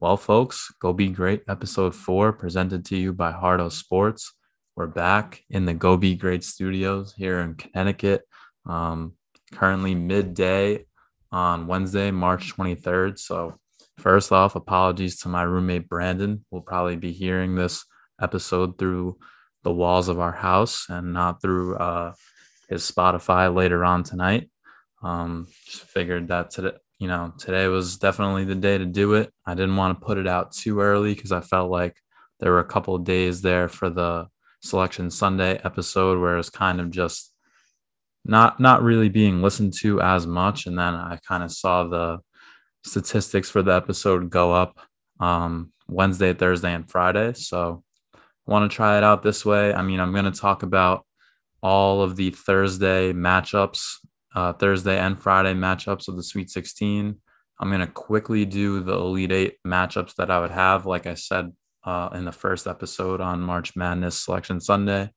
Well, folks, Go Be Great episode four presented to you by Hardo Sports. We're back in the Go Be Great studios here in Connecticut. Um, currently midday on Wednesday, March 23rd. So, first off, apologies to my roommate Brandon. We'll probably be hearing this episode through the walls of our house and not through uh, his Spotify later on tonight. Um, just figured that today, you know, today was definitely the day to do it. I didn't want to put it out too early because I felt like there were a couple of days there for the selection Sunday episode where it was kind of just not not really being listened to as much. And then I kind of saw the statistics for the episode go up um, Wednesday, Thursday, and Friday. So I want to try it out this way. I mean, I'm going to talk about all of the Thursday matchups uh, Thursday and Friday matchups of the Sweet 16. I'm going to quickly do the Elite Eight matchups that I would have, like I said uh, in the first episode on March Madness Selection Sunday.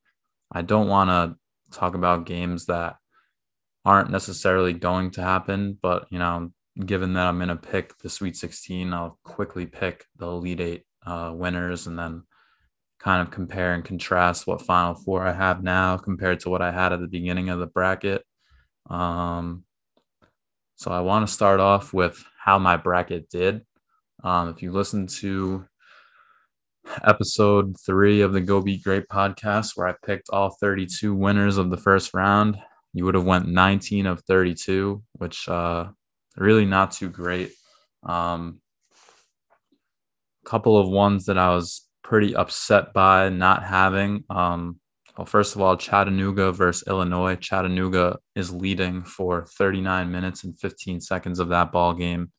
I don't want to talk about games that aren't necessarily going to happen, but you know, given that I'm going to pick the Sweet 16, I'll quickly pick the Elite Eight uh, winners and then kind of compare and contrast what Final Four I have now compared to what I had at the beginning of the bracket. Um, so I want to start off with how my bracket did. Um, if you listen to episode three of the Go Be Great podcast, where I picked all 32 winners of the first round, you would have went 19 of 32, which uh, really not too great. Um, couple of ones that I was pretty upset by not having. Um, well, first of all, Chattanooga versus Illinois. Chattanooga is leading for 39 minutes and 15 seconds of that ball game.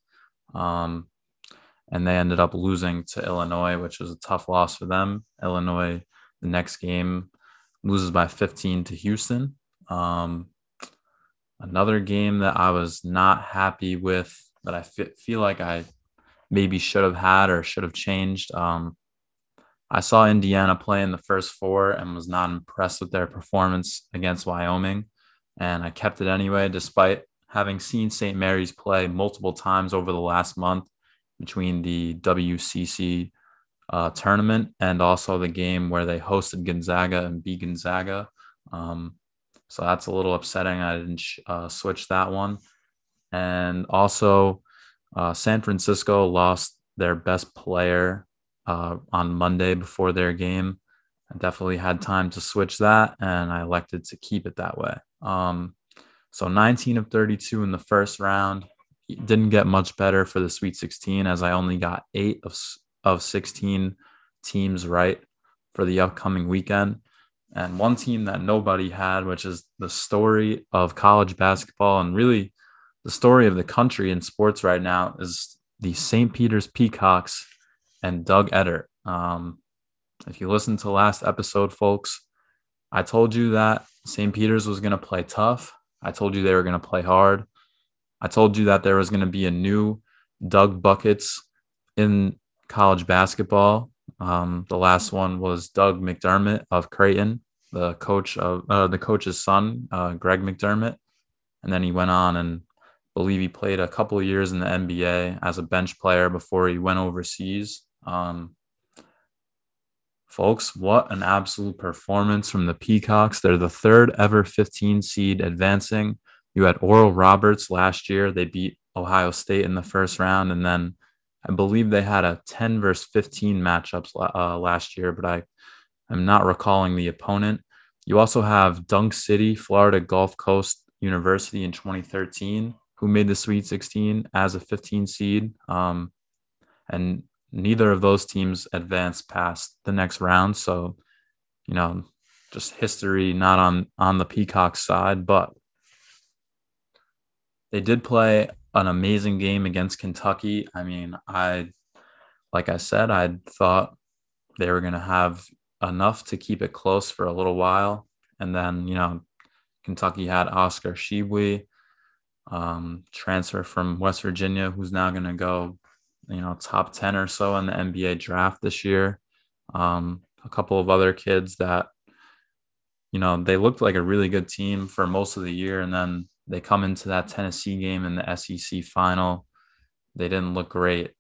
Um, and they ended up losing to Illinois, which was a tough loss for them. Illinois, the next game, loses by 15 to Houston. Um, another game that I was not happy with that I f- feel like I maybe should have had or should have changed. Um, I saw Indiana play in the first four and was not impressed with their performance against Wyoming. And I kept it anyway, despite having seen St. Mary's play multiple times over the last month between the WCC uh, tournament and also the game where they hosted Gonzaga and beat Gonzaga. Um, so that's a little upsetting. I didn't uh, switch that one. And also, uh, San Francisco lost their best player uh, on Monday before their game. I definitely had time to switch that, and I elected to keep it that way. Um, so 19 of 32 in the first round. didn't get much better for the Sweet 16 as I only got eight of, of 16 teams right for the upcoming weekend. And one team that nobody had, which is the story of college basketball and really the story of the country in sports right now, is the St. Peter's Peacocks and Doug Edert. Um, if you listen to last episode, folks, I told you that St. Peter's was going to play tough. I told you they were going to play hard. I told you that there was going to be a new Doug Buckets in college basketball. Um, the last one was Doug McDermott of Creighton, the coach of uh, the coach's son, uh, Greg McDermott, and then he went on and believe he played a couple years in the NBA as a bench player before he went overseas. Um, folks, what an absolute performance from the Peacocks. They're the third ever 15 seed advancing. You had Oral Roberts last year. They beat Ohio State in the first round. And then I believe they had a 10 versus 15 matchups uh, last year, but I am not recalling the opponent. You also have Dunk City, Florida Gulf Coast University in 2013, who made the Sweet 16 as a 15 seed. Um, and neither of those teams advanced past the next round. So, you know, just history not on on the Peacock side, but they did play an amazing game against Kentucky. I mean, I like I said, I thought they were going to have enough to keep it close for a little while, and then you know, Kentucky had Oscar Tshiebwe, um, transfer from West Virginia, who's now going to go you know, top 10 or so in the NBA draft this year. Um, a couple of other kids that, you know, they looked like a really good team for most of the year. And then they come into that Tennessee game in the SEC final. They didn't look great.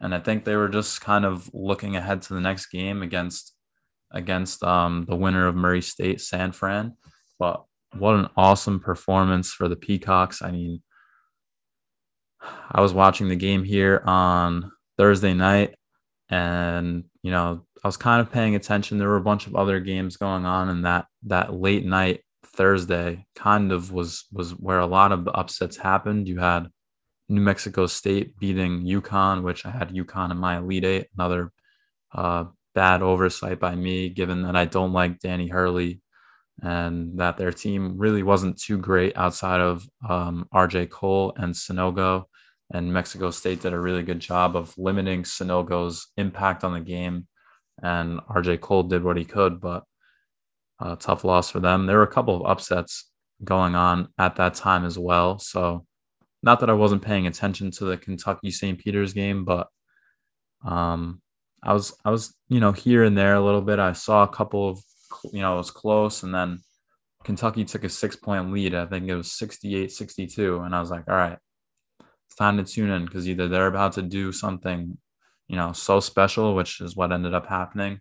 and I think they were just kind of looking ahead to the next game against against um, the winner of Murray State, San Fran. But what an awesome performance for the Peacocks! I mean, I was watching the game here on Thursday night, and you know I was kind of paying attention. There were a bunch of other games going on, and that that late night Thursday kind of was was where a lot of the upsets happened. You had New Mexico State beating UConn, which I had UConn in my Elite Eight. Another uh, bad oversight by me, given that I don't like Danny Hurley and that their team really wasn't too great outside of um, RJ Cole and Sanogo. And Mexico State did a really good job of limiting Sanogo's impact on the game. And RJ Cole did what he could, but a tough loss for them. There were a couple of upsets going on at that time as well. So, not that I wasn't paying attention to the Kentucky St. Peter's game, but um, I was I was you know here and there a little bit. I saw a couple of you know it was close, and then Kentucky took a six point lead. I think it was 68 62. And I was like, all right, time to tune in because either they're about to do something, you know, so special, which is what ended up happening,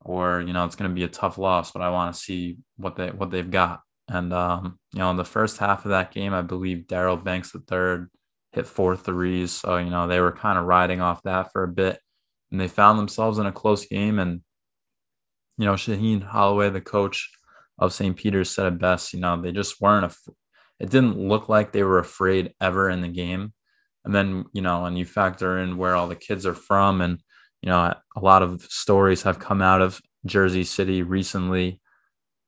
or, you know, it's going to be a tough loss, but I want to see what they, what they've got. And, um, you know, in the first half of that game, I believe Daryl Banks, the third, hit four threes. So, you know, they were kind of riding off that for a bit and they found themselves in a close game. And, you know, Shaheen Holloway, the coach, of St. Peter's said it best. You know, they just weren't. Af- it didn't look like they were afraid ever in the game. And then you know, and you factor in where all the kids are from, and you know, a lot of stories have come out of Jersey City recently,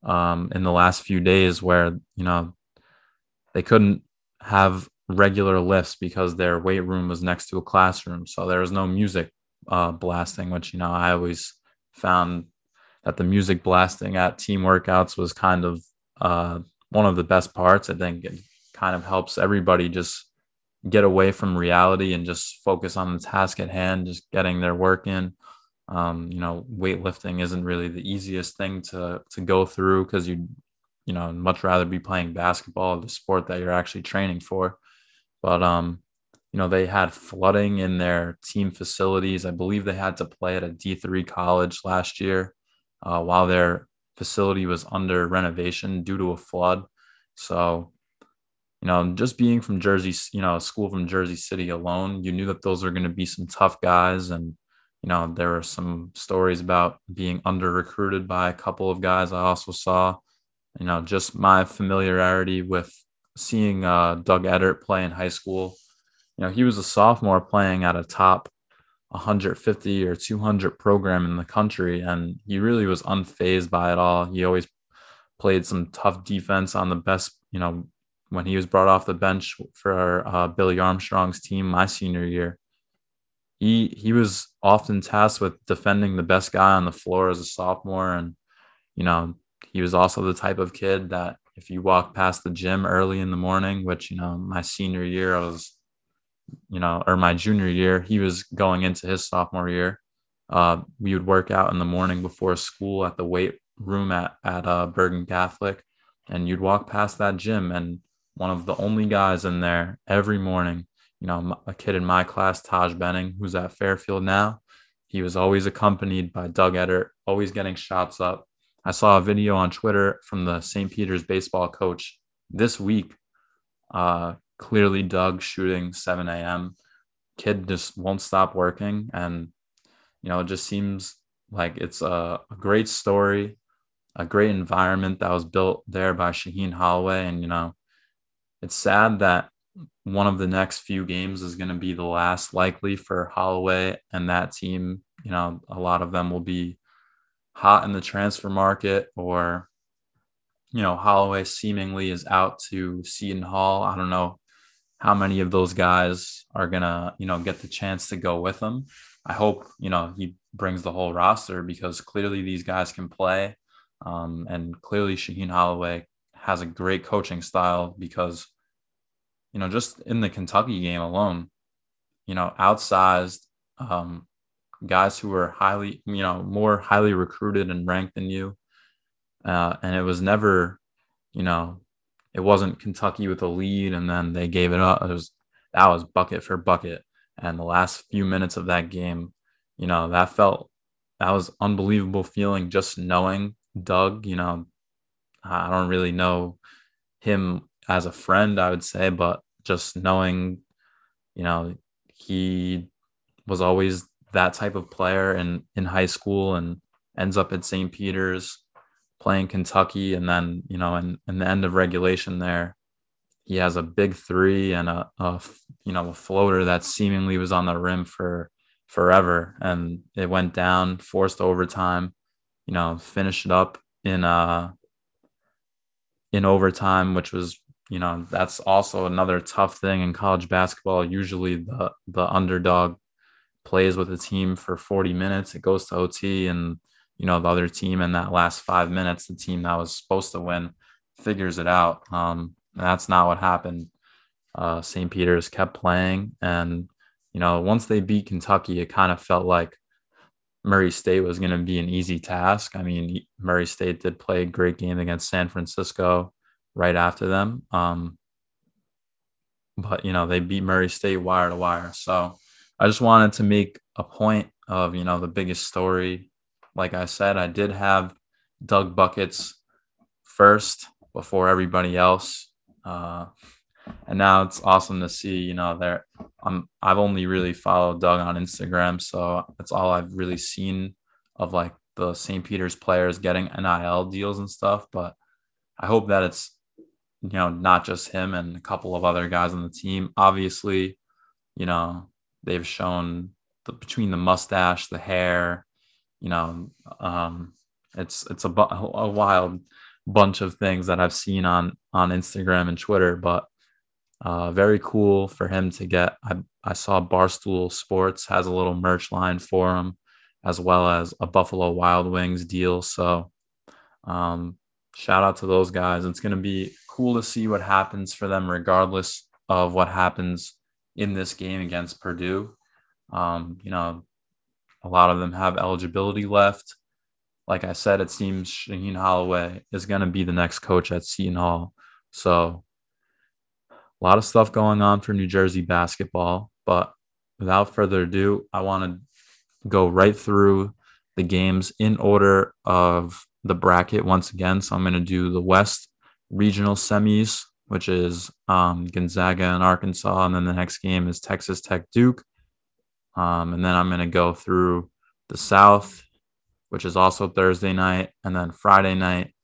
um, in the last few days, where you know they couldn't have regular lifts because their weight room was next to a classroom, so there was no music uh, blasting, which you know I always found that the music blasting at team workouts was kind of uh, one of the best parts. I think it kind of helps everybody just get away from reality and just focus on the task at hand, just getting their work in. Um, you know, weightlifting isn't really the easiest thing to to go through because you, you know, much rather be playing basketball, the sport that you're actually training for. But um, you know, they had flooding in their team facilities. I believe they had to play at a D3 college last year uh, while their facility was under renovation due to a flood. So, you know, just being from Jersey, you know, school from Jersey City alone, you knew that those are going to be some tough guys. And, you know, there were some stories about being under recruited by a couple of guys I also saw. You know, just my familiarity with seeing uh, Doug Edert play in high school. You know, he was a sophomore playing at a top 150 or 200 program in the country, and he really was unfazed by it all. He always played some tough defense on the best, you know, when he was brought off the bench for uh, Billy Armstrong's team my senior year. He he was often tasked with defending the best guy on the floor as a sophomore, and you know he was also the type of kid that if you walk past the gym early in the morning, which you know my senior year I was you know, or my junior year, he was going into his sophomore year. Uh, we would work out in the morning before school at the weight room at at uh, Bergen Catholic, and you'd walk past that gym, and one of the only guys in there every morning, you know, a kid in my class, Taj Benning, who's at Fairfield now, he was always accompanied by Doug Edert, always getting shots up. I saw a video on Twitter from the St. Peter's baseball coach this week uh, clearly Doug shooting 7 a.m. Kid just won't stop working. And, you know, it just seems like it's a, a great story, a great environment that was built there by Shaheen Holloway. And, you know, it's sad that one of the next few games is going to be the last likely for Holloway and that team. You know, a lot of them will be hot in the transfer market or you know, Holloway seemingly is out to Seton Hall. I don't know how many of those guys are gonna you know get the chance to go with him. I hope you know he brings the whole roster because clearly these guys can play, um, and clearly Shaheen Holloway has a great coaching style because you know just in the Kentucky game alone, you know outsized um, guys who were highly you know more highly recruited and ranked than you, uh, and it was never you know it wasn't Kentucky with a lead and then they gave it up. It was that was bucket for bucket. And the last few minutes of that game, you know, that felt that was unbelievable feeling just knowing Doug, you know, I don't really know him as a friend, I would say, but just knowing, you know, he was always that type of player in in high school and ends up at St. Peter's playing Kentucky and then, you know, in, in the end of regulation there, he has a big three and a, a you know, a floater that seemingly was on the rim for forever and it went down, forced overtime, you know, finished it up in uh in overtime, which was you know that's also another tough thing in college basketball. Usually the the underdog plays with a team for 40 minutes, it goes to OT, and you know the other team in that last five minutes, the team that was supposed to win, figures it out. Um, that's not what happened. Uh, St. Peter's kept playing, and you know once they beat Kentucky, it kind of felt like Murray State was going to be an easy task. I mean, Murray State did play a great game against San Francisco right after them. Um, but, you know, they beat Murray State wire to wire. So I just wanted to make a point of, you know, the biggest story. Like I said, I did have Doug Buckets first before everybody else. Uh, and now it's awesome to see you know there i'm i've only really followed doug on instagram so that's all i've really seen of like the st peter's players getting nil deals and stuff but i hope that it's you know not just him and a couple of other guys on the team. Obviously you know they've shown the, between the mustache the hair you know um it's it's a, a wild bunch of things that i've seen on on instagram and twitter but uh, very cool for him to get. I, I saw Barstool Sports has a little merch line for him, as well as a Buffalo Wild Wings deal. So, um, shout out to those guys. It's going to be cool to see what happens for them, regardless of what happens in this game against Purdue. Um, you know, a lot of them have eligibility left. Like I said, it seems Shaheen Holloway is going to be the next coach at Seton Hall. So a lot of stuff going on for New Jersey basketball. But without further ado, I want to go right through the games in order of the bracket once again. So I'm going to do the West regional semis, which is um, Gonzaga and Arkansas. And then the next game is Texas Tech Duke. Um, and then I'm going to go through the South, which is also Thursday night. And then Friday night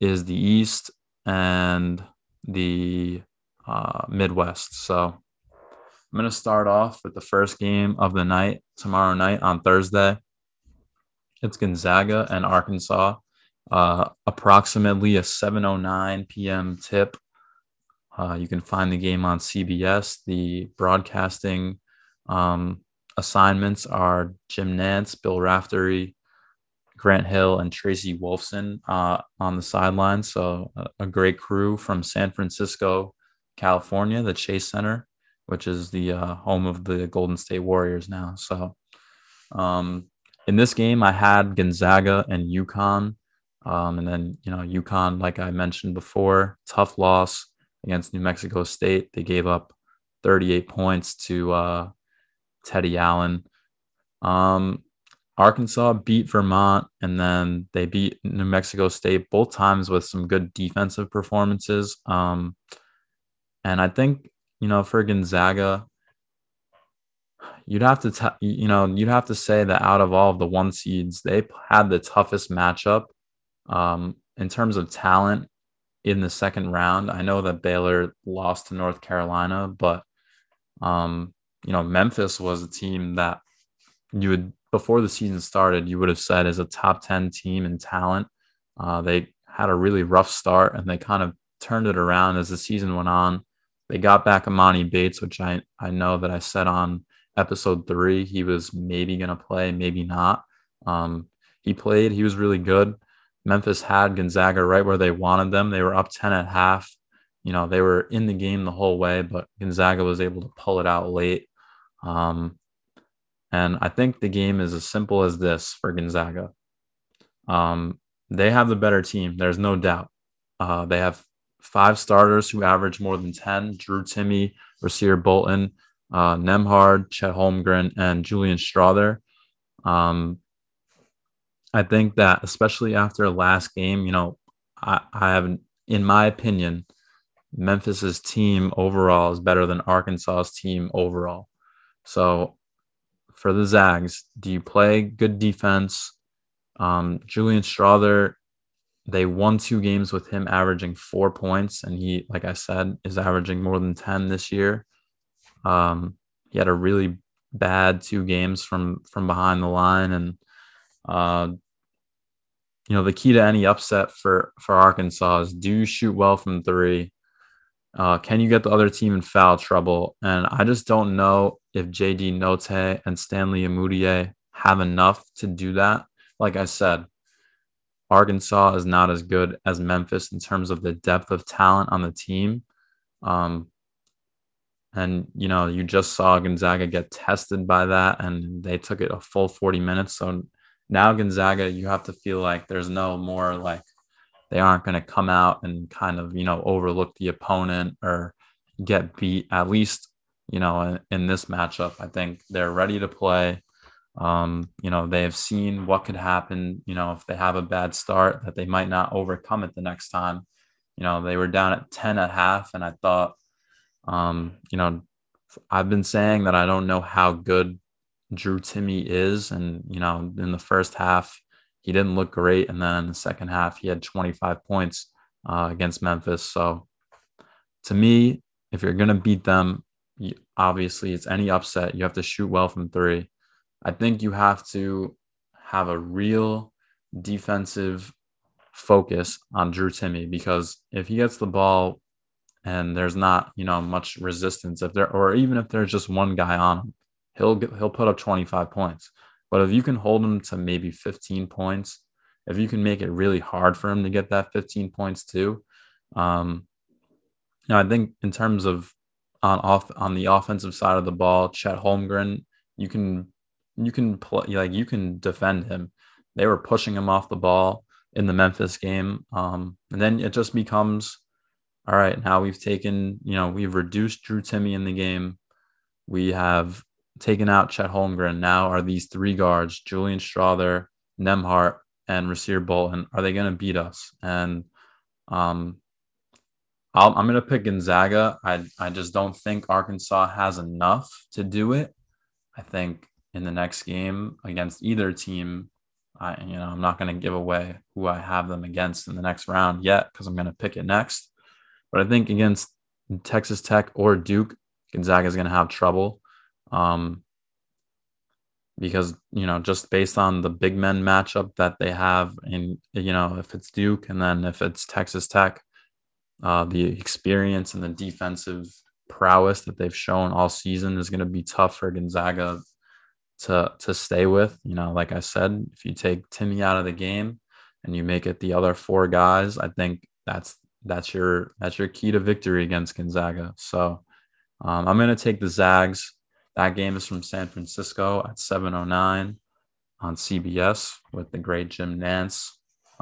is the East and the uh, Midwest. So I'm going to start off with the first game of the night tomorrow night on Thursday. It's Gonzaga and Arkansas. Uh, approximately a 7:09 p.m. tip. Uh, you can find the game on CBS. The broadcasting um, assignments are Jim Nantz, Bill Raftery, Grant Hill, and Tracy Wolfson uh, on the sideline. So a, a, great crew from San Francisco California, the Chase Center, which is the uh, home of the Golden State Warriors now. So, um, in this game, I had Gonzaga and UConn. Um, and then, you know, UConn, like I mentioned before, tough loss against New Mexico State. They gave up 38 points to uh, Teddy Allen. Um, Arkansas beat Vermont and then they beat New Mexico State both times with some good defensive performances. Um, and I think, you know, for Gonzaga, you'd have to, t- you know, you'd have to say that out of all of the one seeds, they had the toughest matchup um, in terms of talent in the second round. I know that Baylor lost to North Carolina, but, um, you know, Memphis was a team that you would, before the season started, you would have said is a top 10 team in talent. Uh, they had a really rough start and they kind of turned it around as the season went on. They got back Emoni Bates, which I, I know that I said on episode three he was maybe going to play, maybe not. Um, he played, he was really good. Memphis had Gonzaga right where they wanted them. They were up 10 at half. You know, they were in the game the whole way, but Gonzaga was able to pull it out late. Um, and I think the game is as simple as this for Gonzaga. Um, they have the better team. There's no doubt. Uh, they have five starters who average more than 10 Drew Timme, Rasir Bolton, uh, Nembhard, Chet Holmgren, and Julian Strawther. Um, I think that especially after last game, you know, I, I have, in my opinion, Memphis's team overall is better than Arkansas's team overall. So for the Zags, do you play good defense? Um, Julian Strawther, they won two games with him averaging four points, and he, like I said, is averaging more than 10 this year. Um, he had a really bad two games from from behind the line, and uh, you know the key to any upset for for Arkansas is do you shoot well from three? Uh, can you get the other team in foul trouble? And I just don't know if JD Notae and Stanley Umude have enough to do that. Like I said, Arkansas is not as good as Memphis in terms of the depth of talent on the team. Um, and you know, you just saw Gonzaga get tested by that, and they took it a full 40 minutes. So now Gonzaga, you have to feel like there's no more like they aren't going to come out and kind of you know overlook the opponent or get beat at least you know in, in this matchup. I think they're ready to play. Um, you know, they have seen what could happen, you know, if they have a bad start, that they might not overcome it the next time. You know, they were down at 10 at half, and I thought um, you know, I've been saying that I don't know how good Drew Timme is. And, you know, in the first half, he didn't look great. And then in the second half, he had 25 points uh, against Memphis. So to me, if you're going to beat them, you, obviously it's any upset. You have to shoot well from three. I think you have to have a real defensive focus on Drew Timme because if he gets the ball and there's not you know much resistance if there or even if there's just one guy on him he'll get, he'll put up 25 points. But if you can hold him to maybe 15 points if you can make it really hard for him to get that 15 points too um you know, I think in terms of on off on the offensive side of the ball, Chet Holmgren, you can you can play like you can defend him. They were pushing him off the ball in the Memphis game, um, and then it just becomes all right, now we've taken, you know, we've reduced Drew Timme in the game. We have taken out Chet Holmgren. Now are these three guards, Julian Strawther, Nembhard, and Rasir Bolton, are they going to beat us? And um, i am going to pick Gonzaga. I, I just don't think Arkansas has enough to do it. I think in the next game against either team, I you know I'm not going to give away who I have them against in the next round yet because I'm going to pick it next. But I think against Texas Tech or Duke, Gonzaga is going to have trouble. Um, because you know just based on the big men matchup that they have and you know if it's duke and then if it's texas tech uh, the experience and the defensive prowess that they've shown all season is going to be tough for gonzaga to to stay with you know like i said if you take Timme out of the game and you make it the other four guys i think that's that's your that's your key to victory against Gonzaga. So um, I'm to take the Zags. That game is from San Francisco at 7:09 on CBS with the great Jim Nantz,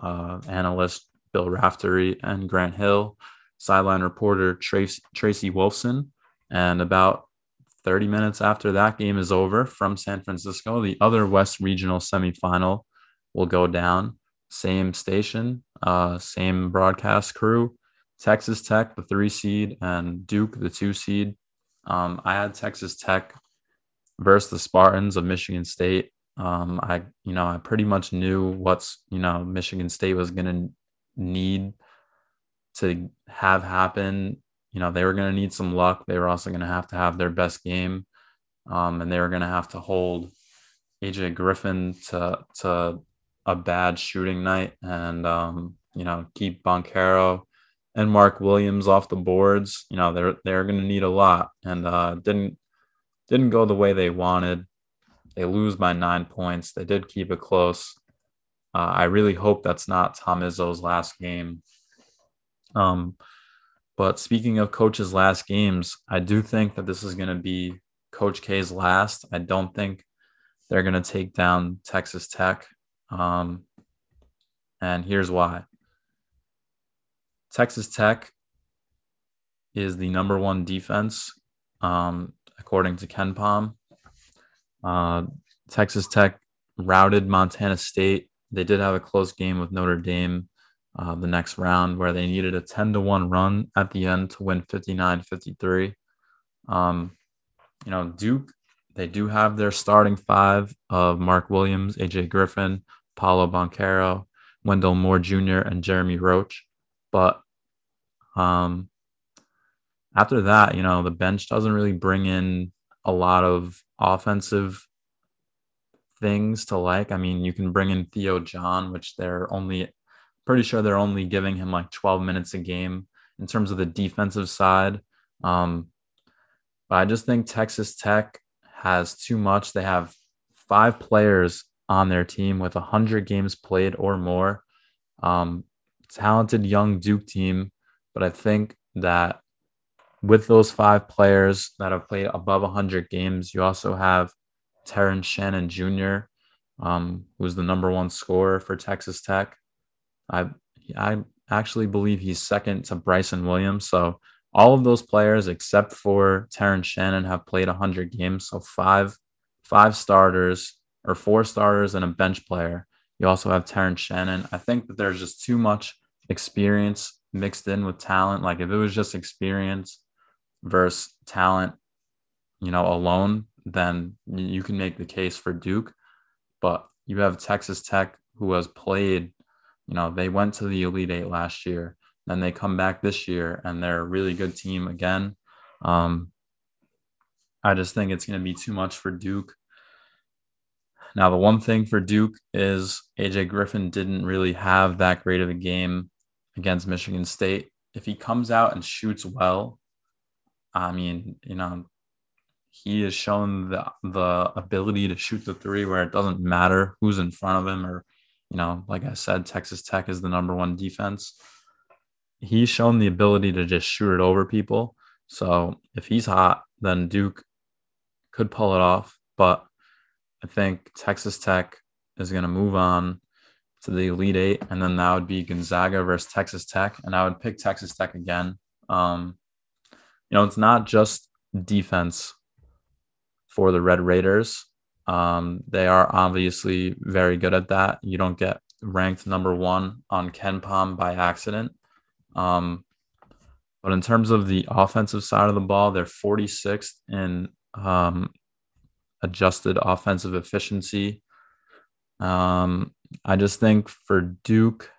uh, analyst Bill Raftery, and Grant Hill, sideline reporter Tracy, Tracy Wolfson. And about 30 minutes after that game is over from San Francisco, the other West Regional semifinal will go down. Same station, uh, same broadcast crew. Texas Tech, the three seed, and Duke, the two seed. Um, I had Texas Tech versus the Spartans of Michigan State. Um, I, you know, I pretty much knew what's, you know, Michigan State was going to need to have happen. You know, they were going to need some luck. They were also going to have to have their best game, um, and they were going to have to hold AJ Griffin to to a bad shooting night, and um, you know, keep Banchero and Mark Williams off the boards, you know, they're they're going to need a lot, and uh, didn't didn't go the way they wanted. They lose by nine points. They did keep it close. Uh, I really hope that's not Tom Izzo's last game. Um, but speaking of coach's last games, I do think that this is going to be Coach K's last. I don't think they're going to take down Texas Tech. Um, and here's why. Texas Tech is the number one defense um, according to KenPom. Uh, Texas Tech routed Montana State. They did have a close game with Notre Dame uh, the next round where they needed a 10 to 1 run at the end to win 59 53. Um, you know, Duke, they do have their starting five of Mark Williams, AJ Griffin, Paolo Banchero, Wendell Moore Jr., and Jeremy Roach. But um, after that, you know, the bench doesn't really bring in a lot of offensive things to like. I mean, you can bring in Theo John, which they're only pretty sure they're only giving him like 12 minutes a game in terms of the defensive side. Um, but I just think Texas Tech has too much. They have five players on their team with 100 games played or more. Um, talented young Duke team, but I think that with those five players that have played above 100 games, you also have Terrence Shannon Jr., um, who's the number one scorer for Texas Tech. I I actually believe he's second to Bryson Williams. So all of those players except for Terrence Shannon have played 100 games. So five five starters or four starters and a bench player. You also have Terrence Shannon. I think that there's just too much experience mixed in with talent. Like if it was just experience versus talent, you know, alone, then you can make the case for Duke. But you have Texas Tech who has played, you know, they went to the Elite Eight last year. Then they come back this year and they're a really good team again. Um, I just think it's going to be too much for Duke. Now, the one thing for Duke is AJ Griffin didn't really have that great of a game against Michigan State. If he comes out and shoots well, I mean, you know, he has shown the the ability to shoot the three where it doesn't matter who's in front of him or you know like i said texas tech is the number one defense. He's shown the ability to just shoot it over people. So if he's hot then duke could pull it off. But i think texas tech is going to move on to the elite eight and then that would be gonzaga versus texas tech. And i would pick texas tech again. Um you know it's not just defense for the Red Raiders. Um, they are obviously very good at that. You don't get ranked number one on KenPom by accident. Um, but in terms of the offensive side of the ball, they're 46th in um, adjusted offensive efficiency. Um, I just think for Duke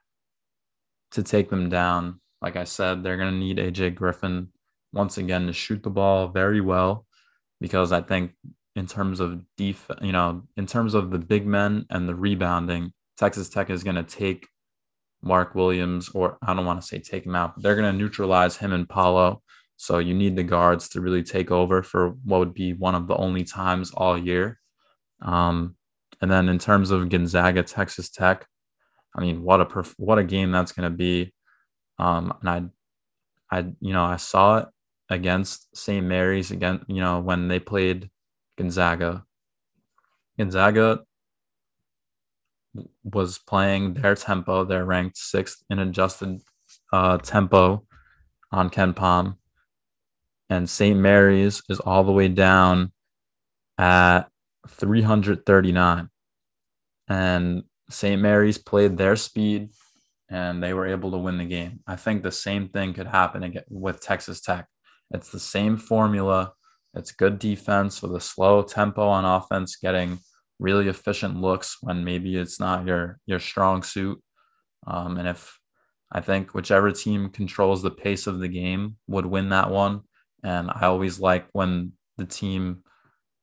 to take them down, like I said, they're going to need AJ Griffin once again to shoot the ball very well because I think in terms of def, you know, in terms of the big men and the rebounding, Texas Tech is going to take Mark Williams, or I don't want to say take him out, but they're going to neutralize him and Paolo. So you need the guards to really take over for what would be one of the only times all year. Um, and then in terms of Gonzaga, Texas Tech, I mean, what a perf- what a game that's going to be. Um, and I, I, you know, I saw it against St. Mary's again, you know, when they played Gonzaga. Gonzaga was playing their tempo. They're ranked sixth in adjusted uh, tempo on KenPom. And St. Mary's is all the way down at 339. And St. Mary's played their speed and they were able to win the game. I think the same thing could happen again with Texas Tech. It's the same formula. It's good defense with a slow tempo on offense, getting really efficient looks when maybe it's not your your strong suit. Um, and if I think whichever team controls the pace of the game would win that one. And I always like when the team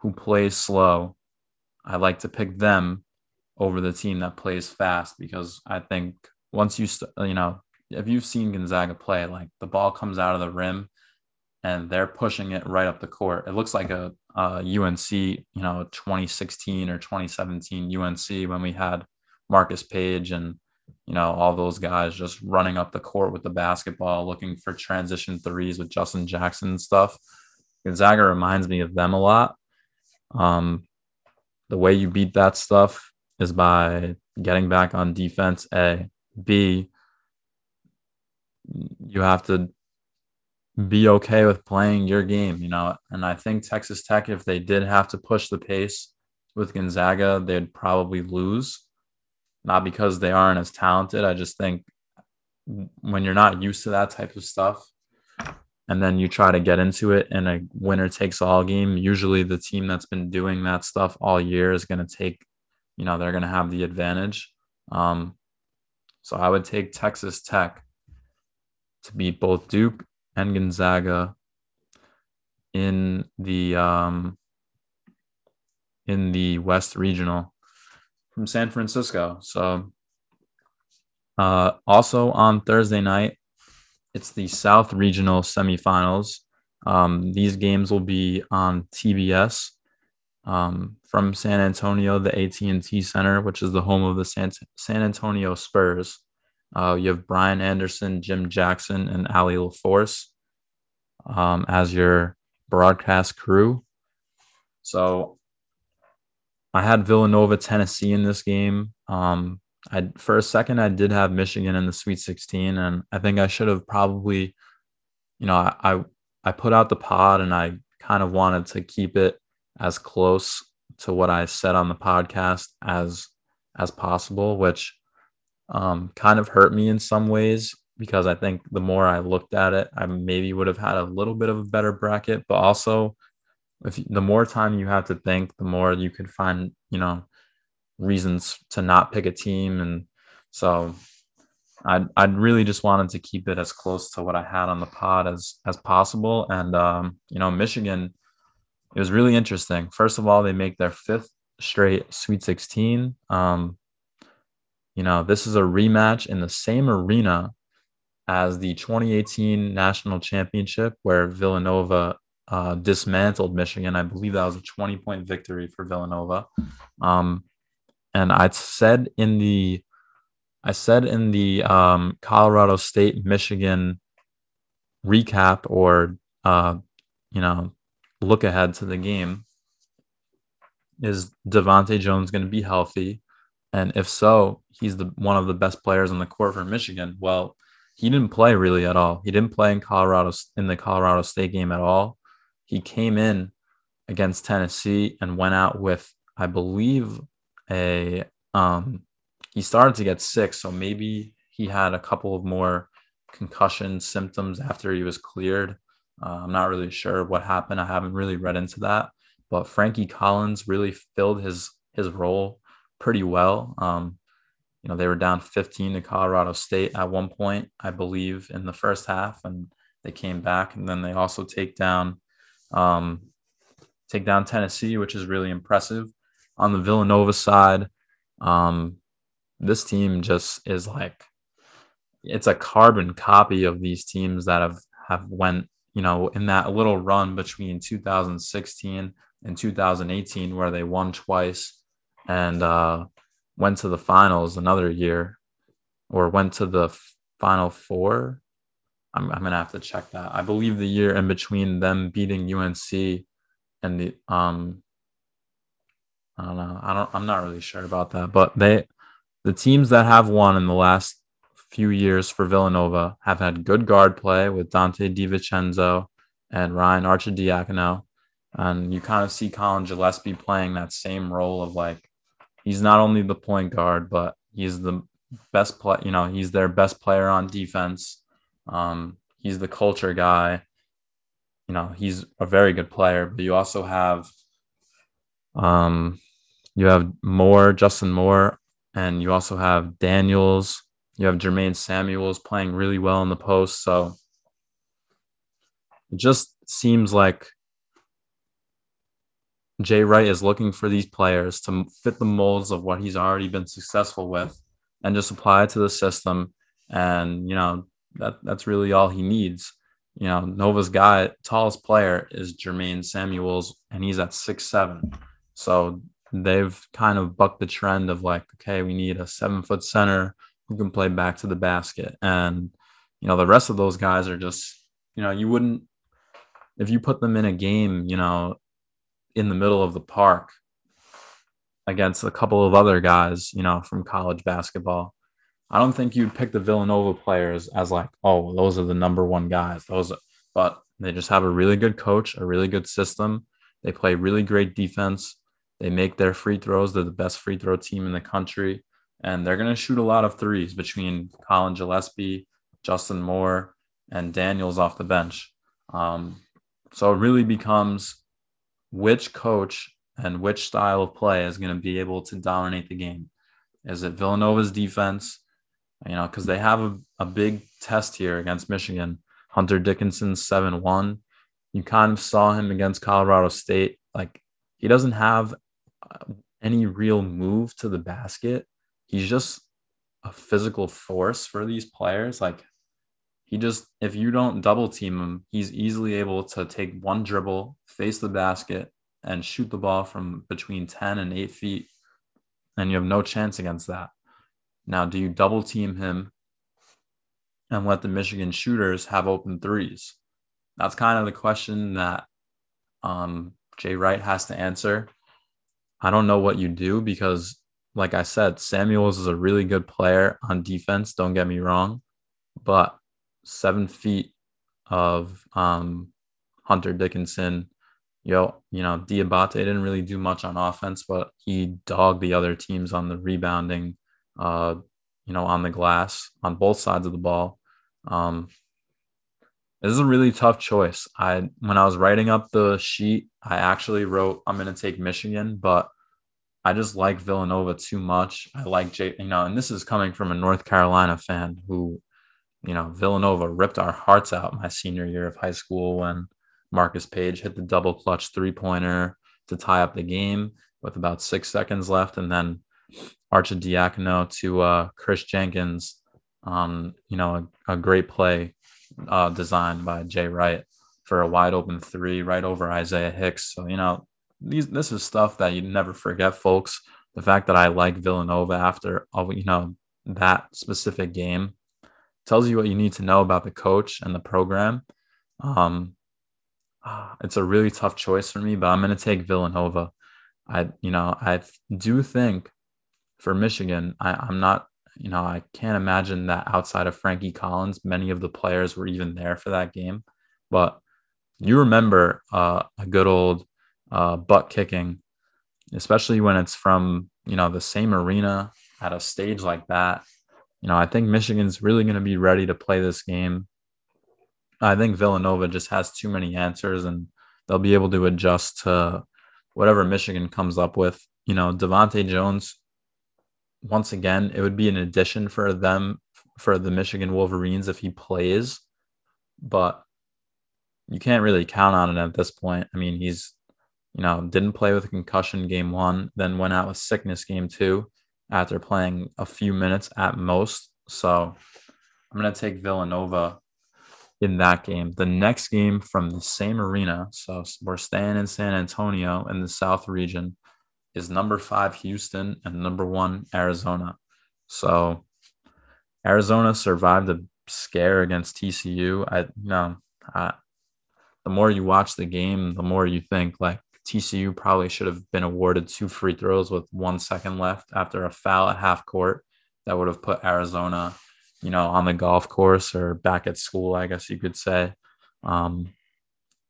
who plays slow, I like to pick them over the team that plays fast because I think once you st- you know if you've seen Gonzaga play, like the ball comes out of the rim and they're pushing it right up the court. It looks like a, a UNC, you know, 2016 or 2017 UNC when we had Marcus Paige and you know all those guys just running up the court with the basketball, looking for transition threes with Justin Jackson and stuff. Gonzaga reminds me of them a lot. Um, the way you beat that stuff is by getting back on defense. A, B, you have to be okay with playing your game, you know. And I think Texas Tech, if they did have to push the pace with Gonzaga, they'd probably lose. Not because they aren't as talented. I just think when you're not used to that type of stuff, and then you try to get into it in a winner takes all game, usually the team that's been doing that stuff all year is going to take, you know, they're going to have the advantage. Um, so I would take Texas Tech to beat both Duke and Gonzaga in the um, in the West Regional from San Francisco. So uh, also on Thursday night, it's the South Regional semifinals. Um, these games will be on TBS um, from San Antonio, the AT&T Center, which is the home of the San, San Antonio Spurs. Uh, you have Brian Anderson, Jim Jackson, and Allie LaForce um, as your broadcast crew. So I had Villanova, Tennessee in this game. Um, I for a second I did have Michigan in the Sweet 16, and I think I should have probably, you know, I I, I put out the pod and I kind of wanted to keep it as close to what I said on the podcast as as possible, which um, kind of hurt me in some ways because I think the more I looked at it, I maybe would have had a little bit of a better bracket, but also if the more time you have to think, the more you could find, you know, reasons to not pick a team. And so I I really just wanted to keep it as close to what I had on the pod as as possible. And um, you know, Michigan, it was really interesting. First of all, they make their fifth straight Sweet 16. Um, you know, this is a rematch in the same arena as the 2018 national championship where Villanova uh, dismantled Michigan. I believe that was a 20 point victory for Villanova. Um, and I said in the I said in the um, Colorado State Michigan recap or uh, you know look ahead to the game is DeVante' Jones going to be healthy? And if so, he's the one of the best players on the court for Michigan. Well, he didn't play really at all. He didn't play in Colorado in the Colorado State game at all. He came in against Tennessee and went out with, I believe, a um he started to get sick, so maybe he had a couple of more concussion symptoms after he was cleared. Uh, I'm not really sure what happened. I haven't really read into that, but Frankie Collins really filled his his role pretty well. Um, you know, they were down 15 to Colorado State at one point, I believe, in the first half, and they came back, and then they also take down um, take down Tennessee, which is really impressive. On the Villanova side, um, this team just is like it's a carbon copy of these teams that have have went you know in that little run between 2016 and 2018 where they won twice and uh, went to the finals another year or went to the final four I'm, I'm gonna have to check that i believe the year in between them beating unc and the um I don't know. I don't. I'm not really sure about that. But they, the teams that have won in the last few years for Villanova have had good guard play with Donte DiVincenzo and Ryan Arcidiacono, and you kind of see Collin Gillespie playing that same role of like he's not only the point guard, but he's the best play. You know, he's their best player on defense. Um, he's the culture guy. You know, he's a very good player. But you also have um, you have Moore, Justin Moore, and you also have Daniels. You have Jermaine Samuels playing really well in the post. So it just seems like Jay Wright is looking for these players to fit the molds of what he's already been successful with and just apply it to the system. And, you know, that that's really all he needs. You know, Nova's guy, tallest player is Jermaine Samuels, and he's at six seven. So they've kind of bucked the trend of like, okay, we need a seven foot center who can play back to the basket. And, you know, the rest of those guys are just, you know, you wouldn't, if you put them in a game, you know, in the middle of the park against a couple of other guys, you know, from college basketball, I don't think you'd pick the Villanova players as like, oh, those are the number one guys. Those are, but they just have a really good coach, a really good system. They play really great defense. They make their free throws. They're the best free throw team in the country. And they're going to shoot a lot of threes between Collin Gillespie, Justin Moore, and Daniels off the bench. Um, so it really becomes which coach and which style of play is going to be able to dominate the game. Is it Villanova's defense? You know, because they have a, a big test here against Michigan. Hunter Dickinson, 7 1. You kind of saw him against Colorado State. Like, he doesn't have uh, any real move to the basket. He's just a physical force for these players. Like, he just, if you don't double team him, he's easily able to take one dribble, face the basket, and shoot the ball from between 10 and 8 feet. And you have no chance against that. Now, do you double team him and let the Michigan shooters have open threes? That's kind of the question that um, Jay Wright has to answer. I don't know what you do because, like I said, Samuels is a really good player on defense. Don't get me wrong, but seven feet of um, Hunter Dickinson. Yo, you know, Diabate didn't really do much on offense, but he dogged the other teams on the rebounding, uh, you know, on the glass on both sides of the ball. Um, this is a really tough choice. I when I was writing up the sheet, I actually wrote I'm going to take Michigan, but I just like Villanova too much. I like Jay, you know, and this is coming from a North Carolina fan who you know, Villanova ripped our hearts out my senior year of high school when Marcus Paige hit the double clutch three pointer to tie up the game with about six seconds left. And then Arcidiacono to uh, Kris Jenkins, um, you know, a, a great play uh, designed by Jay Wright for a wide open three right over Isaiah Hicks. So, you know, these this is stuff that you never forget, folks. The fact that I like Villanova after, all, you know, that specific game tells you what you need to know about the coach and the program. Um, it's a really tough choice for me, but I'm going to take Villanova. I, you know, I do think for Michigan, I, I'm not, you know, I can't imagine that outside of Frankie Collins, many of the players were even there for that game. But you remember uh, a good old uh, butt kicking, especially when it's from, you know, the same arena at a stage like that you know, I think Michigan's really going to be ready to play this game. I think Villanova just has too many answers and they'll be able to adjust to whatever Michigan comes up with. You know, DeVante' Jones, once again, it would be an addition for them, for the Michigan Wolverines if he plays, but you can't really count on it at this point. I mean, he's, you know, didn't play with concussion game one, then went out with sickness game two after playing a few minutes at most. So I'm going to take Villanova in that game. The next game from the same arena, so we're staying in San Antonio in the South region, is number five Houston and number one Arizona. So Arizona survived a scare against TCU. I you know I, the more you watch the game, the more you think like TCU probably should have been awarded two free throws with one second left after a foul at half court that would have put Arizona, you know, on the golf course or back at school, I guess you could say, um,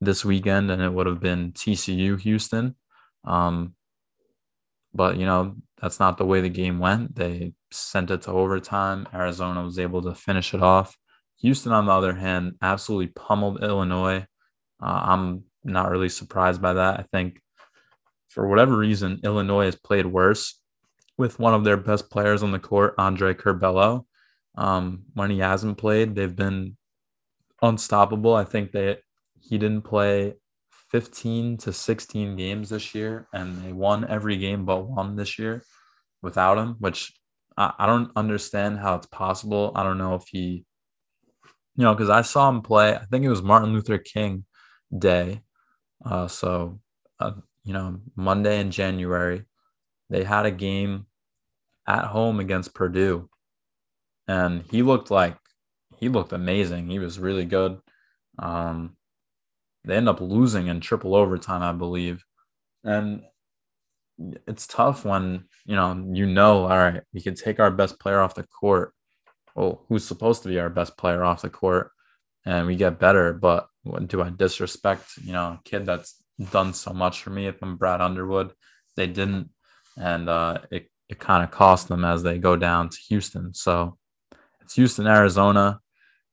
this weekend, and it would have been TCU Houston. Um, but you know, that's not the way the game went. They sent it to overtime. Arizona was able to finish it off. Houston, on the other hand, absolutely pummeled Illinois. Uh, I'm not really surprised by that. I think for whatever reason, Illinois has played worse with one of their best players on the court, Andre Curbelo. Um, when he hasn't played, they've been unstoppable. I think they he didn't play 15 to 16 games this year, and they won every game but one this year without him, which I, I don't understand how it's possible. I don't know if he, you know, because I saw him play. I think it was Martin Luther King Day uh, so, uh, you know, Monday in January, they had a game at home against Purdue, and he looked like he looked amazing. He was really good. Um, they end up losing in triple overtime, I believe, and it's tough when you know you know all right we can take our best player off the court well who's supposed to be our best player off the court and we get better. But do I disrespect, you know, a kid that's done so much for me if I'm Brad Underwood? They didn't. And uh, it, it kind of cost them as they go down to Houston. So it's Houston, Arizona.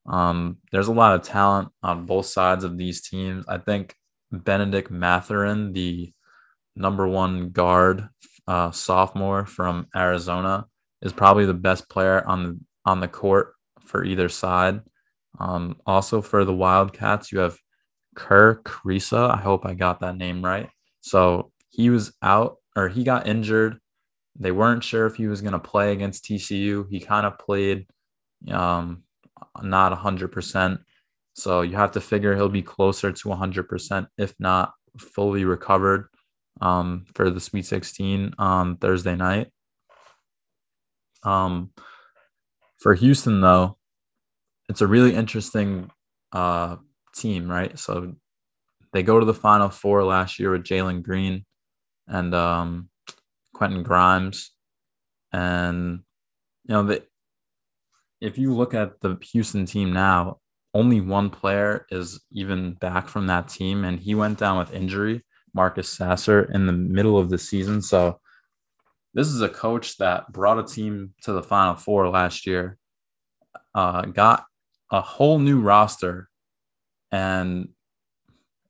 Um, there's a lot of talent on both sides of these teams. I think Benedict Mathurin, the number one guard uh, sophomore from Arizona, is probably the best player on the on the court for either side. Um, also for the Wildcats, you have Kerr Kriisa. I hope I got that name right. So he was out or he got injured. They weren't sure if he was going to play against TCU. He kind of played um, not 100%. So you have to figure he'll be closer to 100%, if not fully recovered um, for the Sweet 16 on Thursday night. Um, for Houston, though, it's a really interesting uh, team, right? So they go to the Final Four last year with Jalen Green and um, Quentin Grimes, and you know they. If you look at the Houston team now, only one player is even back from that team, and he went down with injury, Marcus Sasser, in the middle of the season. So this is a coach that brought a team to the Final Four last year, uh, got a whole new roster, and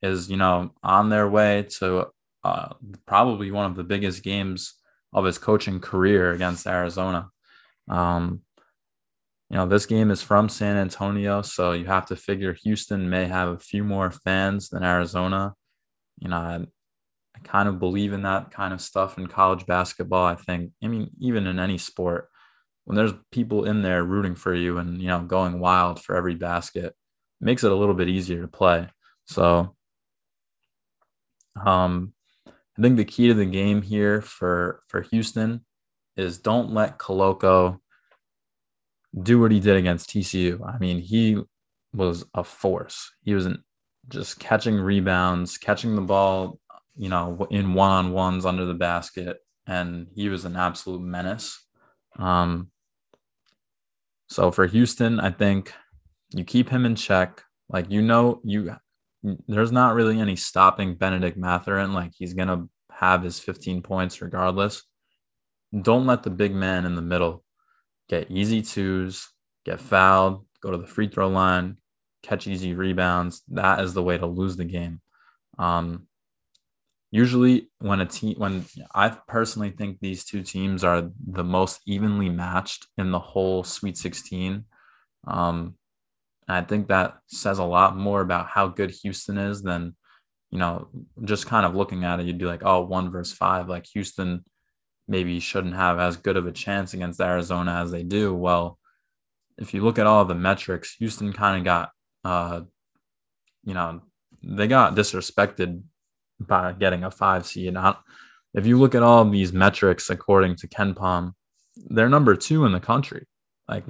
is you know on their way to uh, probably one of the biggest games of his coaching career against Arizona. Um, you know, this game is from San Antonio, so you have to figure Houston may have a few more fans than Arizona. You know, I, I kind of believe in that kind of stuff in college basketball. I think, I mean, even in any sport, when there's people in there rooting for you and, you know, going wild for every basket, makes it a little bit easier to play. So, um, I think the key to the game here for for Houston is don't let Koloko do what he did against TCU. I mean, he was a force. He was not just catching rebounds, catching the ball, you know, in one on ones under the basket, and he was an absolute menace. Um, so for Houston, I think you keep him in check. Like you know, you there's not really any stopping Benedict Mathurin. Like he's gonna have his 15 points regardless. Don't let the big man in the middle get easy twos, get fouled, go to the free throw line, catch easy rebounds. That is the way to lose the game. Um, usually, when a team, when I personally think these two teams are the most evenly matched in the whole Sweet 16. Um, I think that says a lot more about how good Houston is than, you know, just kind of looking at it, you'd be like, oh, one versus five. Like Houston maybe shouldn't have as good of a chance against Arizona as they do. Well, if you look at all the metrics, Houston kind of got, uh, you know, they got disrespected by getting a five seed. If you look at all these metrics according to KenPom, they're number two in the country. Like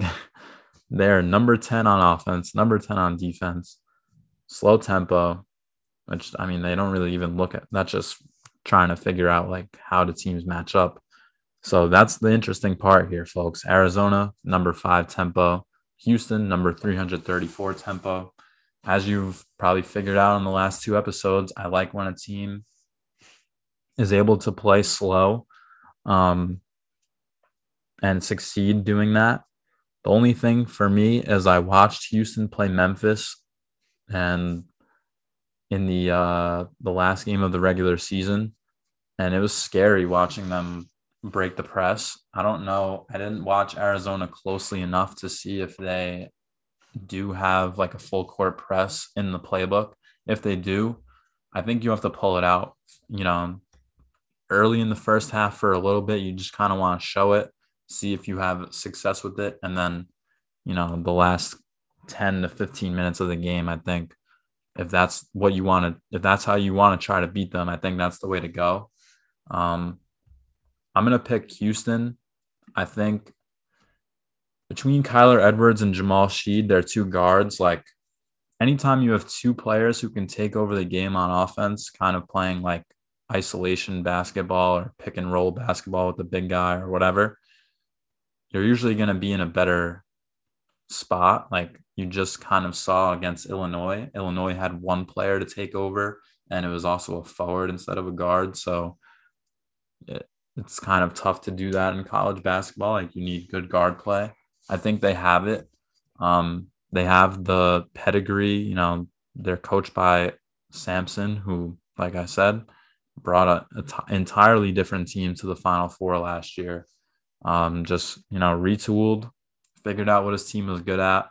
they're number 10 on offense, number 10 on defense, slow tempo, which I mean, they don't really even look at that's just trying to figure out like how the teams match up. So that's the interesting part here, folks. Arizona, number five tempo. Houston, number 334 tempo. As you've probably figured out in the last two episodes, I like when a team is able to play slow um, and succeed doing that. The only thing for me is I watched Houston play Memphis and in the uh, the last game of the regular season, and it was scary watching them break the press. I don't know. I didn't watch Arizona closely enough to see if they do have like a full court press in the playbook. If they do, I think you have to pull it out, you know, early in the first half for a little bit. You just kind of want to show it, see if you have success with it. And then, you know, the last 10 to 15 minutes of the game, I think if that's what you want to, if that's how you want to try to beat them, I think that's the way to go. Um, I'm going to pick Houston. I think between Kyler Edwards and Jamal Shead, they're two guards. Like anytime you have two players who can take over the game on offense, kind of playing like isolation basketball or pick and roll basketball with the big guy or whatever, you're usually going to be in a better spot. Like you just kind of saw against Illinois. Illinois had one player to take over, and it was also a forward instead of a guard. So it, it's kind of tough to do that in college basketball. Like you need good guard play. I think they have it. Um, they have the pedigree. You know, they're coached by Sampson, who, like I said, brought an entirely different team to the Final Four last year. Um, just you know, retooled, figured out what his team was good at,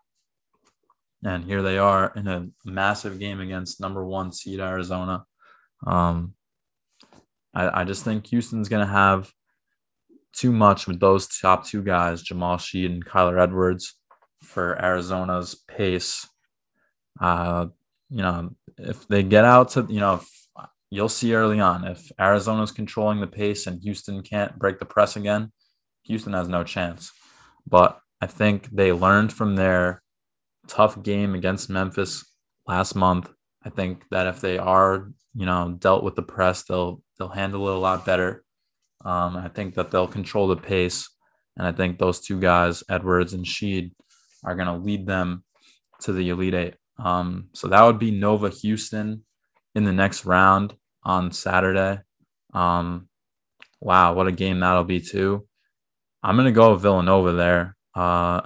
and here they are in a massive game against number one seed Arizona. Um, I, I just think Houston's going to have too much with those top two guys, Jamal Shead and Kyler Edwards, for Arizona's pace. Uh, you know, if they get out to, you know, you'll see early on if Arizona's controlling the pace and Houston can't break the press again, Houston has no chance. But I think they learned from their tough game against Memphis last month. I think that if they are, you know, dealt with the press, they'll they'll handle it a lot better. Um, I think that they'll control the pace, and I think those two guys, Edwards and Shead, are going to lead them to the Elite Eight. Um, so that would be Nova Houston in the next round on Saturday. Um, wow, what a game that'll be too. I'm going to go Villanova there. Uh,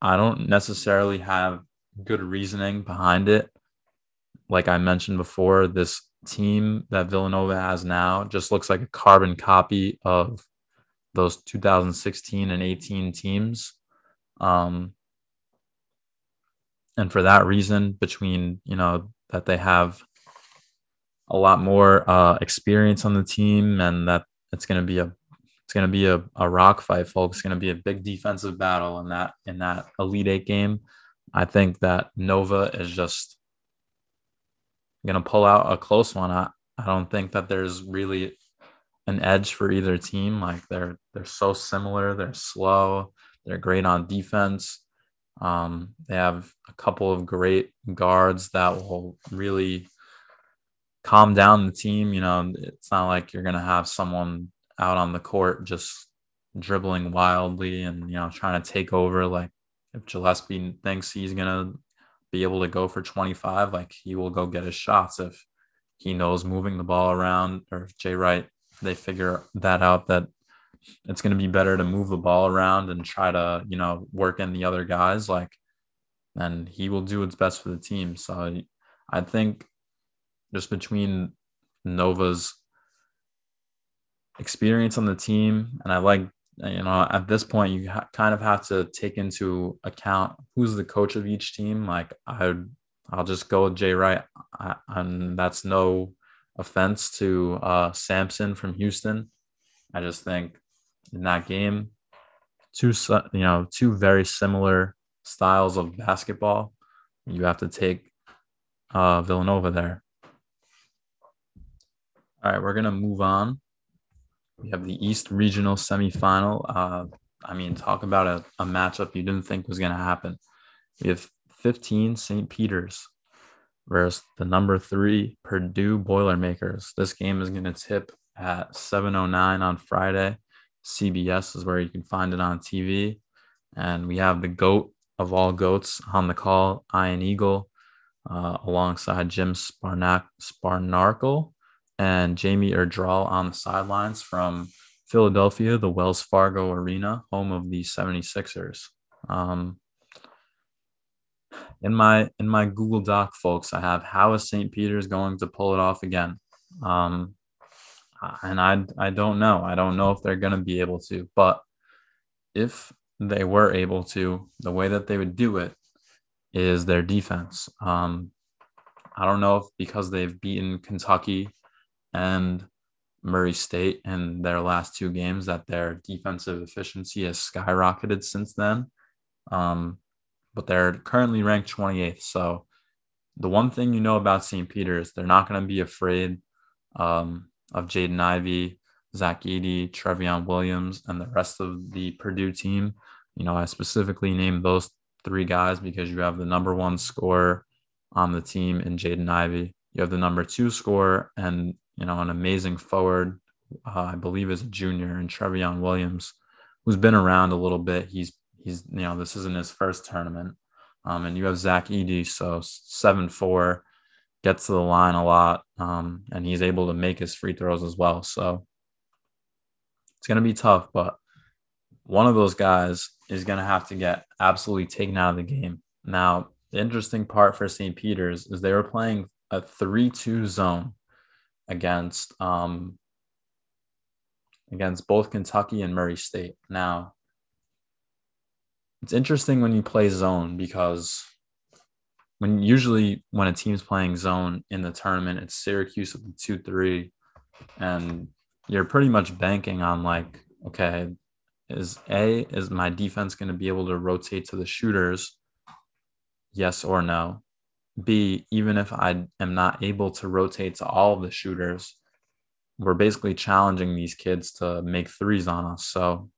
I don't necessarily have good reasoning behind it. Like I mentioned before, this team that Villanova has now just looks like a carbon copy of those 2016 and 18 teams. Um, and for that reason, between, you know, that they have a lot more uh, experience on the team and that it's going to be a it's going to be a, a rock fight, folks. It's going to be a big defensive battle in that in that Elite Eight game. I think that Nova is just going to pull out a close one. I, I don't think that there's really an edge for either team. Like they're they're so similar. They're slow. They're great on defense. Um, they have a couple of great guards that will really calm down the team. You know, it's not like you're gonna have someone out on the court just dribbling wildly and you know trying to take over. Like if Gillespie thinks he's gonna be able to go for 25, like he will go get his shots if he knows moving the ball around or if Jay Wright they figure that out that it's going to be better to move the ball around and try to you know work in the other guys like and he will do what's best for the team. So i think just between nova's experience on the team, and I like you know at this point you ha- kind of have to take into account who's the coach of each team. Like I, I'll just go with Jay Wright, I, and that's no offense to uh, Sampson from Houston. I just think in that game, two you know two very similar styles of basketball. You have to take uh, Villanova there. All right, we're gonna move on we have the East Regional Semifinal. Uh, I mean, talk about a, a matchup you didn't think was going to happen. We have 15 St. Peter's versus the number three Purdue Boilermakers. This game is going to tip at 7:09 on Friday. CBS is where you can find it on TV, and we have the goat of all goats on the call, Ian Eagle, uh, alongside Jim Sparnak Spanarkel and Jamie Erdahl on the sidelines from Philadelphia, the Wells Fargo Arena, home of the 76ers. Um, in my in my Google Doc, folks, I have how is St. Peter's going to pull it off again? Um, and I I don't know. I don't know if they're going to be able to, but if they were able to, the way that they would do it is their defense. Um, I don't know if because they've beaten Kentucky and Murray State in their last two games that their defensive efficiency has skyrocketed since then. Um, but they're currently ranked 28th. So the one thing you know about St. Peter's, they're not going to be afraid um, of Jaden Ivey, Zach Edey, Trevion Williams, and the rest of the Purdue team. You know, I specifically named those three guys because you have the number one scorer on the team in Jaden Ivey. You have the number two scorer and you know, an amazing forward, uh, I believe is a junior, and Trevion Williams, who's been around a little bit. He's he's you know this isn't his first tournament, Um, and you have Zach Edey, so seven four, gets to the line a lot, um, and he's able to make his free throws as well. So it's gonna be tough, but one of those guys is gonna have to get absolutely taken out of the game. Now, the interesting part for St. Peter's is they were playing a three-two zone against um, against both Kentucky and Murray State. Now, it's interesting when you play zone because when usually when a team's playing zone in the tournament, it's Syracuse with the two three, and you're pretty much banking on like, okay, is a is my defense going to be able to rotate to the shooters? Yes or no. B, even if I am not able to rotate to all of the shooters, we're basically challenging these kids to make threes on us. So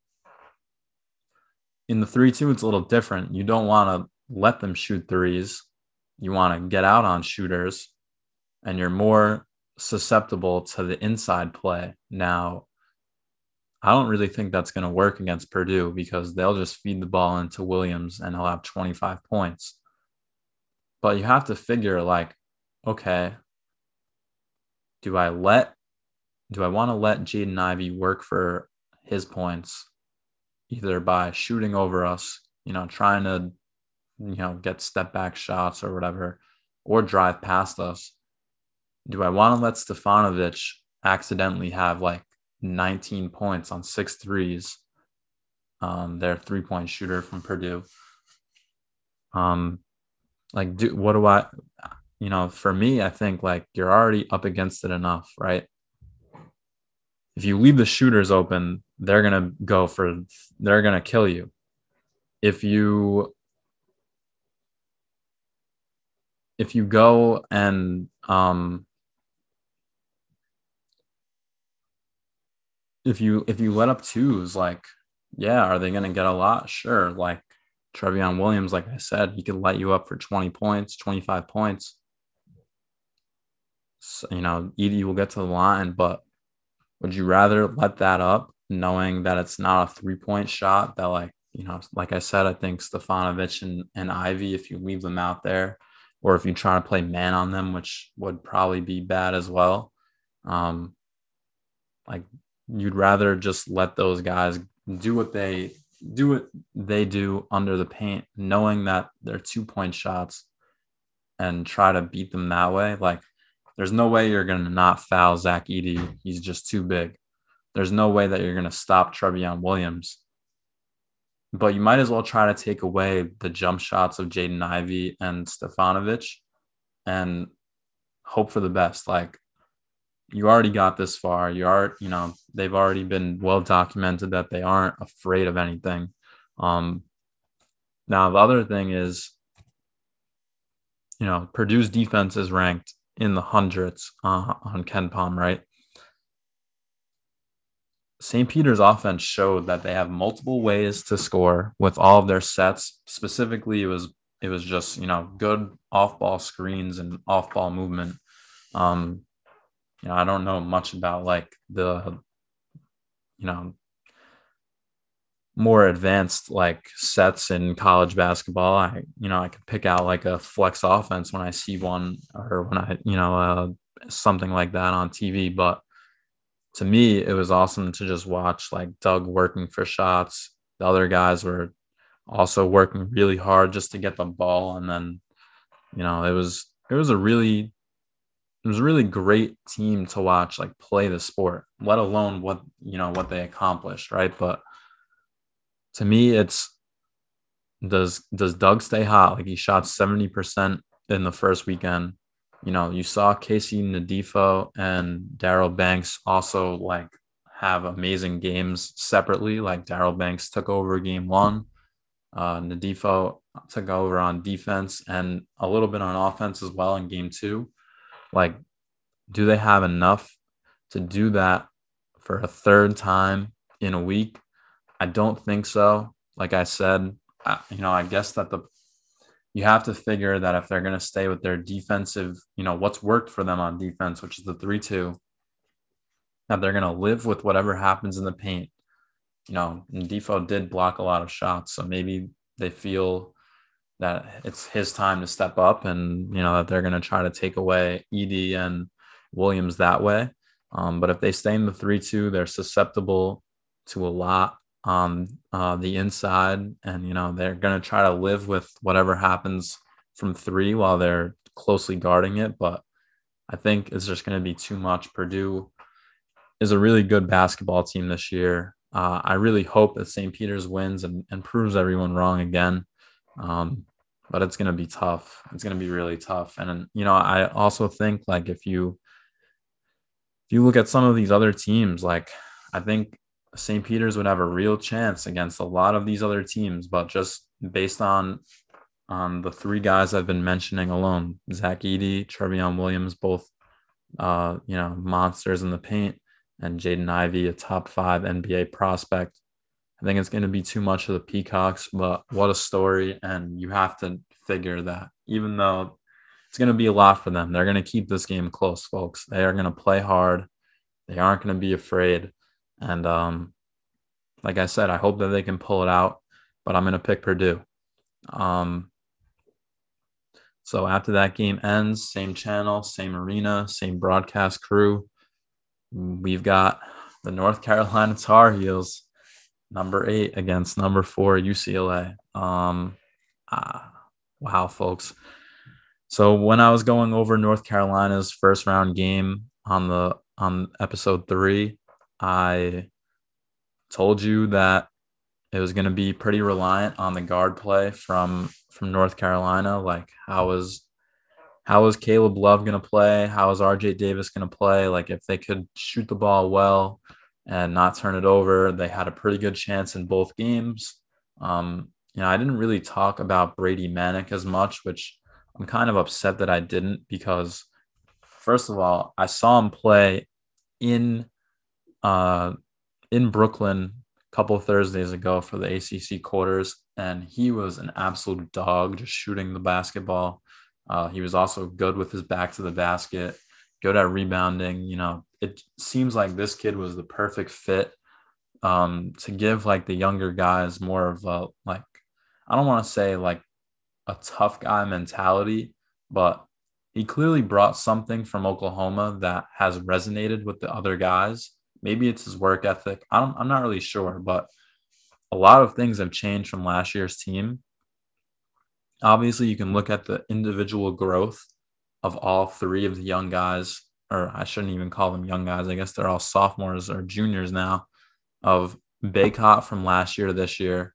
in the 3 2, it's a little different. You don't want to let them shoot threes, you want to get out on shooters, and you're more susceptible to the inside play. Now, I don't really think that's going to work against Purdue because they'll just feed the ball into Williams and he'll have 25 points. But you have to figure like, okay, do I let do I want to let Jaden Ivey work for his points either by shooting over us, you know, trying to, you know, get step back shots or whatever, or drive past us? Do I want to let Stefanovic accidentally have like 19 points on six threes? Um, their three point shooter from Purdue. Um, like, do what do I, you know, for me, I think like you're already up against it enough, right? if you leave the shooters open, they're going to go for, they're going to kill you. If you, if you go and, um, if you, if you let up twos, like, yeah, are they going to get a lot? Sure. Like Trevion Williams, like I said, he could light you up for 20 points, 25 points. So, you know, either you will get to the line, but would you rather let that up knowing that it's not a three point shot that like you know like i said i think stefanovic and, and ivey if you leave them out there or if you try to play man on them which would probably be bad as well um like you'd rather just let those guys do what they do what they do under the paint knowing that they're two point shots and try to beat them that way like there's no way you're going to not foul Zach Edey. He's just too big. There's no way that you're going to stop Trevion Williams. But you might as well try to take away the jump shots of Jaden Ivey and Stefanovic and hope for the best. Like you already got this far. You are, you know, they've already been well documented that they aren't afraid of anything. Um, now the other thing is, you know, Purdue's defense is ranked in the hundreds uh, on KenPom, right? St. Peter's offense showed that they have multiple ways to score with all of their sets. Specifically, it was it was just you know good off ball screens and off ball movement. Um, you know, I don't know much about like the you know more advanced like sets in college basketball. I you know i could pick out like a flex offense when i see one or when i you know uh, something like that on tv but to me it was awesome to just watch like doug working for shots. The other guys were also working really hard just to get the ball. And then you know it was it was a really it was a really great team to watch like play the sport let alone what you know what they accomplished right but to me, it's does does Doug stay hot? Like he shot 70% in the first weekend. You know, you saw KC Ndefo and Daryl Banks also like have amazing games separately. Like Daryl Banks took over game one. Uh Ndefo took over on defense and a little bit on offense as well in game two. Like, do they have enough to do that for a third time in a week? I don't think so. Like I said, I, you know, I guess that the you have to figure that if they're going to stay with their defensive, you know, what's worked for them on defense, which is the 3 2, that they're going to live with whatever happens in the paint. You know, and Ndefo did block a lot of shots. So maybe they feel that it's his time to step up and you know that they're going to try to take away Edey and Williams that way. Um, but if they stay in the 3 2, they're susceptible to a lot on uh, the inside. And, you know, they're going to try to live with whatever happens from three while they're closely guarding it. But I think it's just going to be too much. Purdue is a really good basketball team this year. Uh, I really hope that St. Peter's wins and, and proves everyone wrong again. Um, but it's going to be tough. It's going to be really tough. And, you know, I also think like if you, if you look at some of these other teams, like I think St. Peter's would have a real chance against a lot of these other teams, but just based on um, the three guys I've been mentioning alone, Zach Edey, Trevion Williams, both uh, you know monsters in the paint, and Jaden Ivey, a top five NBA prospect. I think it's going to be too much of the Peacocks, but what a story! And you have to figure that even though it's going to be a lot for them, they're going to keep this game close, folks. They are going to play hard. They aren't going to be afraid. And um, like I said, I hope that they can pull it out, but I'm going to pick Purdue. Um, so after that game ends, same channel, same arena, same broadcast crew. We've got the North Carolina Tar Heels, number eight against number four UCLA. Um, ah, wow, folks. So when I was going over North Carolina's first round game on the on episode three, I told you that it was going to be pretty reliant on the guard play from from North Carolina. Like how was how Caleb Love going to play? How is RJ Davis going to play? Like if they could shoot the ball well and not turn it over, they had a pretty good chance in both games. Um, you know, I didn't really talk about Brady Manek as much, which I'm kind of upset that I didn't because first of all, I saw him play in uh, in Brooklyn a couple Thursdays ago for the ACC quarters, and he was an absolute dog just shooting the basketball. Uh, he was also good with his back to the basket, good at rebounding. You know, it seems like this kid was the perfect fit um, to give like the younger guys more of a like I don't want to say like a tough guy mentality, but he clearly brought something from Oklahoma that has resonated with the other guys. Maybe it's his work ethic. I don't, I'm not really sure, but a lot of things have changed from last year's team. Obviously, you can look at the individual growth of all three of the young guys, or I shouldn't even call them young guys. I guess they're all sophomores or juniors now, of Bacot from last year to this year,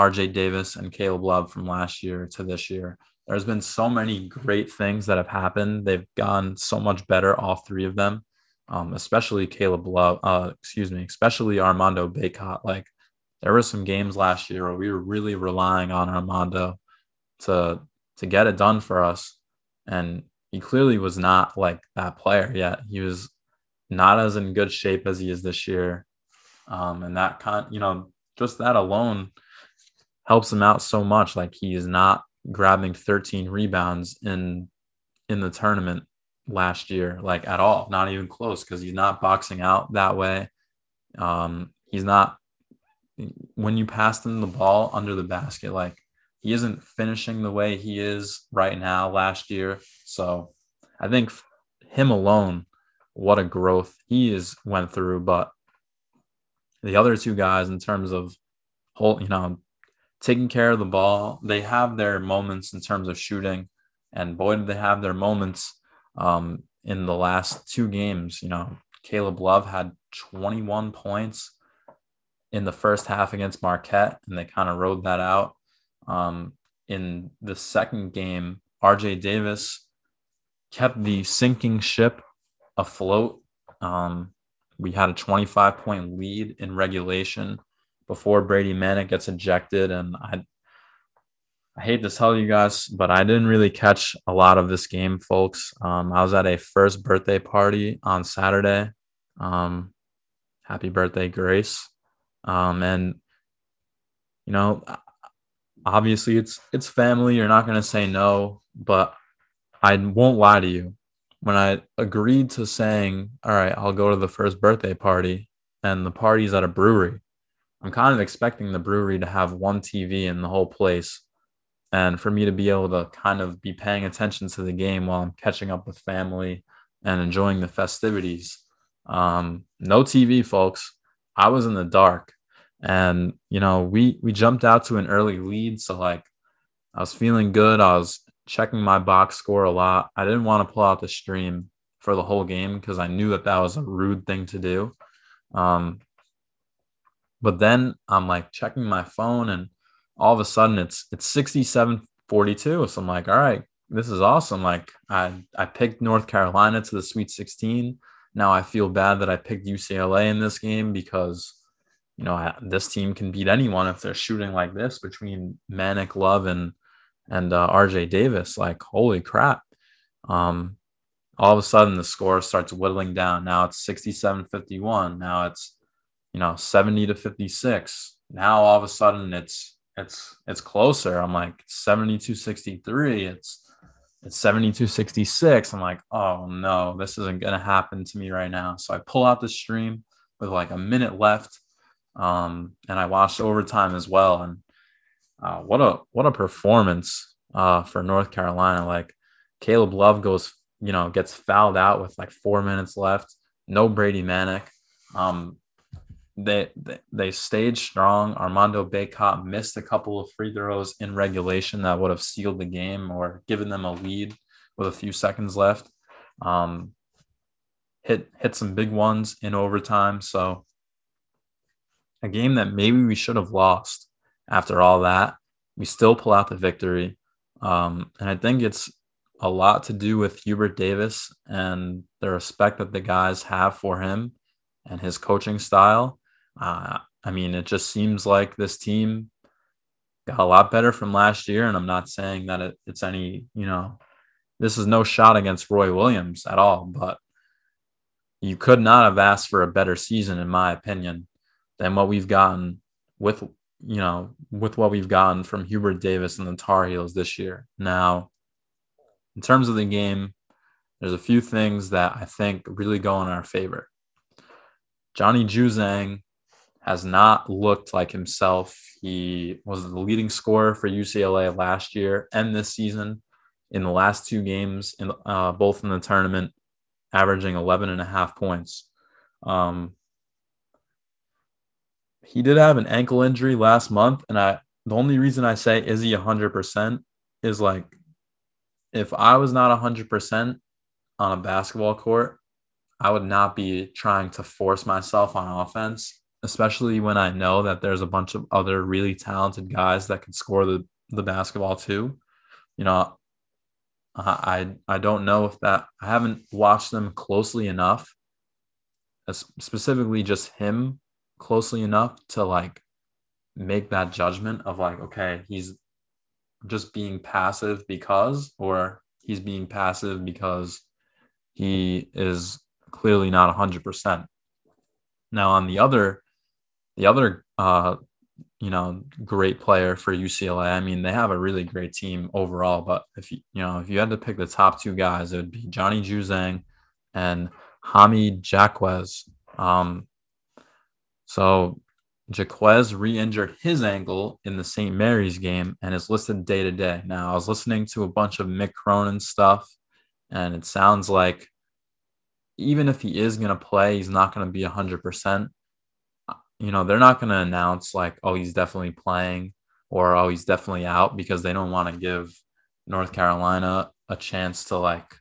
RJ Davis and Caleb Love from last year to this year. There's been so many great things that have happened. They've gone so much better, all three of them um, especially Caleb Love, uh, excuse me, especially Armando Bacot. Like there were some games last year where we were really relying on Armando to to get it done for us, and he clearly was not like that player yet. He was not as in good shape as he is this year, um, and that kind, you know, just that alone helps him out so much. Like he is not grabbing 13 rebounds in in the tournament last year, like at all, not even close, because he's not boxing out that way. Um, he's not when you pass him the ball under the basket, like he isn't finishing the way he is right now last year. So I think him alone, what a growth he is went through. But the other two guys, in terms of whole, you know, taking care of the ball, they have their moments in terms of shooting, and boy, did they have their moments um, in the last two games. You know, Caleb Love had 21 points in the first half against Marquette, and they kind of rode that out. Um, in the second game, RJ Davis kept the sinking ship afloat. Um, we had a 25 point lead in regulation before Brady Manek gets ejected, and I I hate to tell you guys, but I didn't really catch a lot of this game, folks. Um, I was at a first birthday party on Saturday. Um, happy birthday, Grace. Um, and you know, obviously it's it's family. You're not gonna say no, but I won't lie to you. When I agreed to saying, "All right, I'll go to the first birthday party," and the party's at a brewery, I'm kind of expecting the brewery to have one TV in the whole place and for me to be able to kind of be paying attention to the game while I'm catching up with family and enjoying the festivities. Um, no TV, folks. I was in the dark, and you know we we jumped out to an early lead, so like I was feeling good. I was checking my box score a lot. I didn't want to pull out the stream for the whole game because I knew that that was a rude thing to do. Um, but then I'm like checking my phone and all of a sudden it's it's 67 42. So I'm like, all right, this is awesome. Like I I picked North Carolina to the Sweet 16. Now I feel bad that I picked UCLA in this game because you know this team can beat anyone if they're shooting like this between Manek Love and and uh, RJ Davis. Like holy crap. Um, all of a sudden the score starts whittling down. Now it's 67 51. Now it's, you know, 70 to 56. Now all of a sudden it's, it's, it's closer. I'm like 72 63. It's, it's 72 66. I'm like, oh no, this isn't going to happen to me right now. So I pull out the stream with like a minute left. Um, and I watched overtime as well. And uh, what a, what a performance uh, for North Carolina. Like Caleb Love goes you know, gets fouled out with like four minutes left. No Brady Manek. Um, they, they they stayed strong. Armando Bacot missed a couple of free throws in regulation that would have sealed the game or given them a lead with a few seconds left. Um, hit hit some big ones in overtime. So a game that maybe we should have lost after all that. We still pull out the victory. Um, and I think it's a lot to do with Hubert Davis and the respect that the guys have for him and his coaching style. Uh, I mean, it just seems like this team got a lot better from last year. And I'm not saying that it, it's any, you know, this is no shot against Roy Williams at all, but you could not have asked for a better season, in my opinion, than what we've gotten with, you know, with what we've gotten from Hubert Davis and the Tar Heels this year. Now, in terms of the game, there's a few things that I think really go in our favor. Johnny Juzang has not looked like himself. He was the leading scorer for UCLA last year and this season in the last two games, in uh, both in the tournament, averaging 11 and a half points. Um, he did have an ankle injury last month, and I the only reason I say is he 100% is like if I was not 100% on a basketball court, I would not be trying to force myself on offense, especially when I know that there's a bunch of other really talented guys that can score the, the basketball too. You know, I I don't know if that I haven't watched them closely enough, specifically just him closely enough to like make that judgment of like, okay, he's just being passive because, or he's being passive because he is clearly not 100%. Now, on the other, the other, uh, you know, great player for UCLA. I mean, they have a really great team overall. But if you, you know, if you had to pick the top two guys, it would be Johnny Juzang and Jaime Jaquez. Um, so Jaquez re-injured his ankle in the St. Mary's game and is listed day to day. Now, I was listening to a bunch of Mick Cronin stuff, and it sounds like even if he is going to play, he's not going to be 100%. You know, they're not going to announce like, oh, he's definitely playing or oh, he's definitely out because they don't want to give North Carolina a chance to like,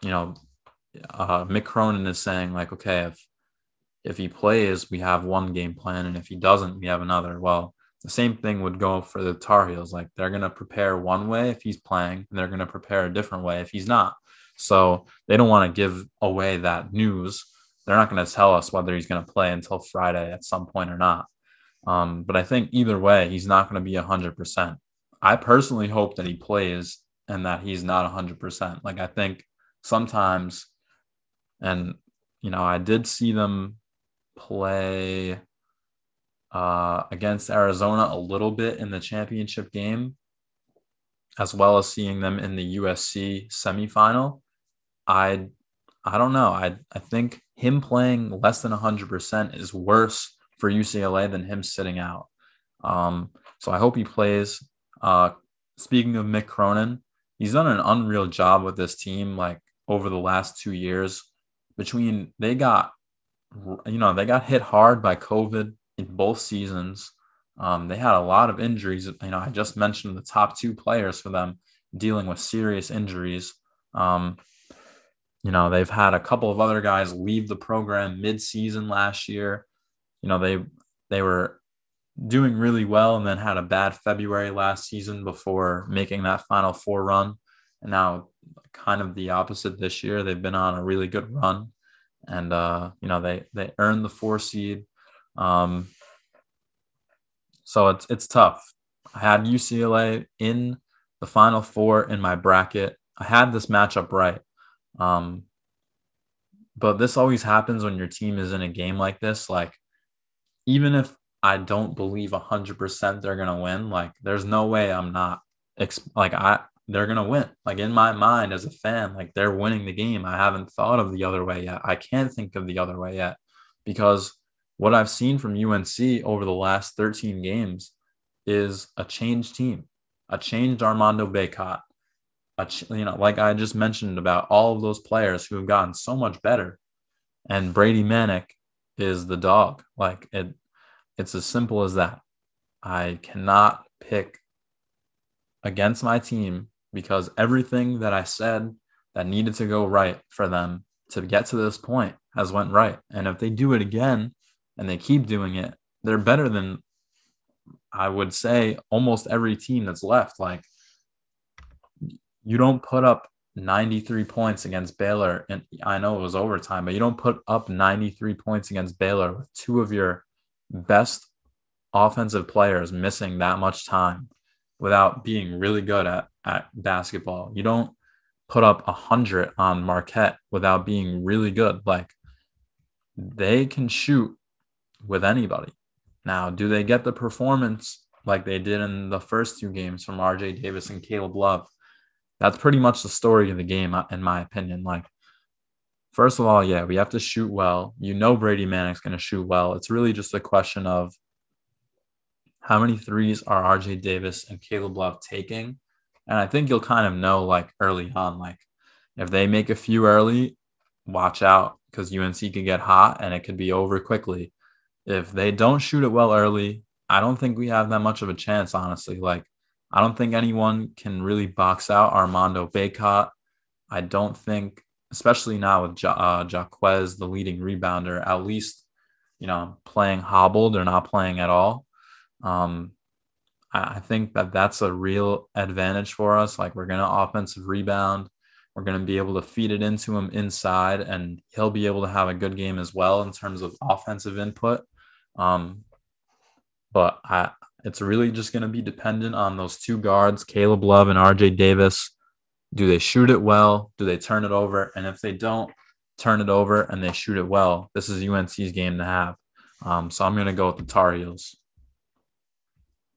you know, uh, Mick Cronin is saying like, okay, if if he plays, we have one game plan, and if he doesn't, we have another. Well, the same thing would go for the Tar Heels. Like they're going to prepare one way if he's playing, and they're going to prepare a different way if he's not. So they don't want to give away that news. They're not going to tell us whether he's going to play until Friday at some point or not. Um, but I think either way, he's not going to be 100%. I personally hope that he plays and that he's not 100%. Like I think sometimes, and, you know, I did see them play uh, against Arizona a little bit in the championship game, as well as seeing them in the USC semifinal. I I don't know. I I think him playing less than 100% is worse for UCLA than him sitting out. Um, so I hope he plays. Uh, speaking of Mick Cronin, he's done an unreal job with this team like over the last two years. Between they got, you know, they got hit hard by COVID in both seasons. Um, they had a lot of injuries. You know, I just mentioned the top two players for them dealing with serious injuries. Um, you know, they've had a couple of other guys leave the program mid-season last year. You know, they they were doing really well and then had a bad February last season before making that final four run. And now kind of the opposite this year. They've been on a really good run. And uh, you know, they they earned the four seed. Um, so it's it's tough. I had UCLA in the final four in my bracket. I had this matchup right. Um, but this always happens when your team is in a game like this. Like, even if I don't believe 100% they're going to win, like, there's no way I'm not, like, I, they're going to win. Like, in my mind as a fan, like, they're winning the game. I haven't thought of the other way yet. I can't think of the other way yet because what I've seen from UNC over the last 13 games is a changed team, a changed Armando Bacot, a, you know, like I just mentioned about all of those players who have gotten so much better. And Brady Manek is the dog. Like it, it's as simple as that. I cannot pick against my team because everything that I said that needed to go right for them to get to this point has went right. And if they do it again, and they keep doing it, they're better than I would say almost every team that's left. Like you don't put up 93 points against Baylor, and I know it was overtime, but you don't put up 93 points against Baylor with two of your best offensive players missing that much time without being really good at, at basketball. You don't put up 100 on Marquette without being really good. Like they can shoot with anybody. Now, do they get the performance like they did in the first two games from RJ Davis and Caleb Love? That's pretty much the story of the game, uh, in my opinion. Like, first of all, yeah, we have to shoot well. You know, Brady Manek's going to shoot well. It's really just a question of how many threes are RJ Davis and Caleb Love taking? And I think you'll kind of know like early on, like if they make a few early, watch out because UNC could get hot and it could be over quickly. If they don't shoot it well early, I don't think we have that much of a chance, honestly. Like, I don't think anyone can really box out Armando Bacot. I don't think, especially now with ja- uh, Jaquez, the leading rebounder, at least, you know, playing hobbled or not playing at all. Um, I, think that that's a real advantage for us. Like, we're going to offensive rebound. We're going to be able to feed it into him inside, and he'll be able to have a good game as well in terms of offensive input. Um, but I, it's really just going to be dependent on those two guards, Caleb Love and RJ Davis. Do they shoot it well? Do they turn it over? And if they don't turn it over and they shoot it well, this is UNC's game to have. Um, so I'm going to go with the Tar Heels.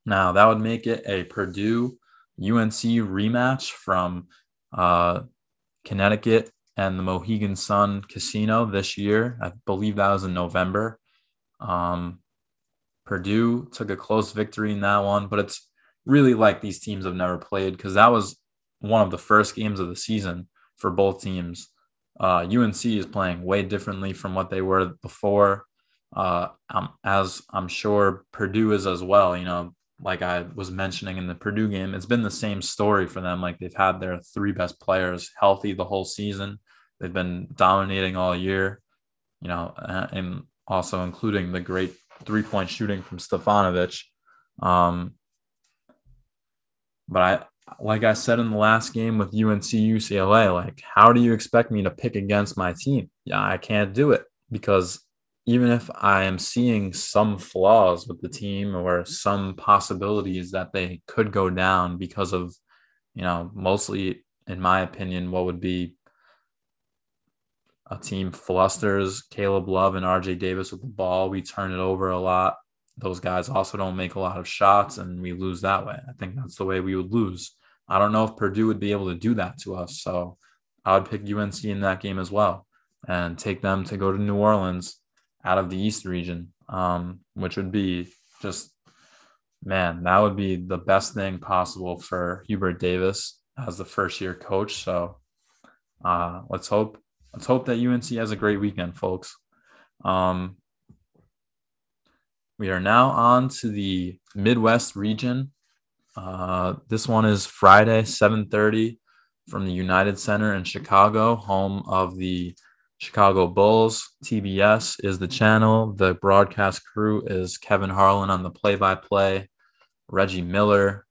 Now, that would make it a Purdue UNC rematch from uh, Connecticut and the Mohegan Sun Casino this year. I believe that was in November. Um, Purdue took a close victory in that one, but it's really like these teams have never played because that was one of the first games of the season for both teams. Uh, UNC is playing way differently from what they were before, uh, um, as I'm sure Purdue is as well. You know, like I was mentioning in the Purdue game, it's been the same story for them. Like they've had their three best players healthy the whole season. They've been dominating all year, you know, and also including the great three point shooting from Stefanovic. Um, but I, like I said in the last game with UNC UCLA, like, how do you expect me to pick against my team? Yeah, I can't do it because even if I am seeing some flaws with the team or some possibilities that they could go down because of, you know, mostly, in my opinion, what would be a team flusters Caleb Love and RJ Davis with the ball. We turn it over a lot. Those guys also don't make a lot of shots, and we lose that way. I think that's the way we would lose. I don't know if Purdue would be able to do that to us. So I would pick UNC in that game as well and take them to go to New Orleans out of the East region, um, which would be just man, that would be the best thing possible for Hubert Davis as the first year coach. So uh, let's hope let's hope that UNC has a great weekend, folks. Um, we are now on to the Midwest region. Uh, this one is Friday, 7:30 from the United Center in Chicago, home of the Chicago Bulls. TBS is the channel. The broadcast crew is Kevin Harlan on the play-by-play, Reggie Miller,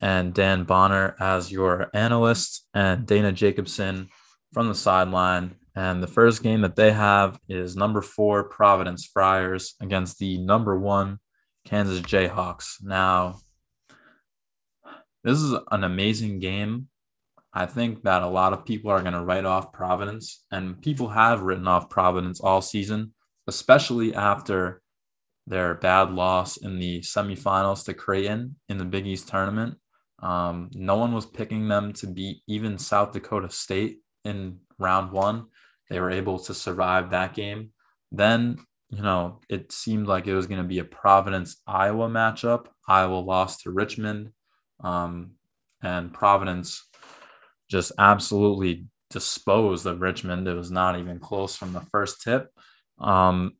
and Dan Bonner as your analyst, and Dana Jacobson from the sideline. And the first game that they have is number four Providence Friars against the number one Kansas Jayhawks. Now, this is an amazing game. I think that a lot of people are going to write off Providence, and people have written off Providence all season, especially after their bad loss in the semifinals to Creighton in the Big East tournament. Um, no one was picking them to beat even South Dakota State in round one. They were able to survive that game. Then, you know, it seemed like it was going to be a Providence Iowa matchup. Iowa lost to Richmond, um, and Providence just absolutely disposed of Richmond. It was not even close from the first tip. Um,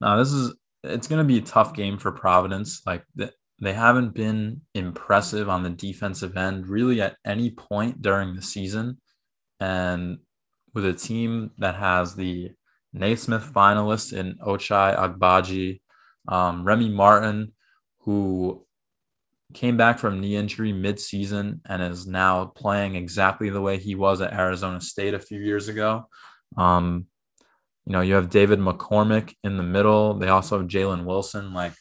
now, this is it's going to be a tough game for Providence. Like they haven't been impressive on the defensive end really at any point during the season. And with a team that has the Naismith finalist in Ochai Agbaji, um, Remy Martin, who came back from knee injury midseason and is now playing exactly the way he was at Arizona State a few years ago. Um, you know, you have David McCormack in the middle. They also have Jalen Wilson. Like,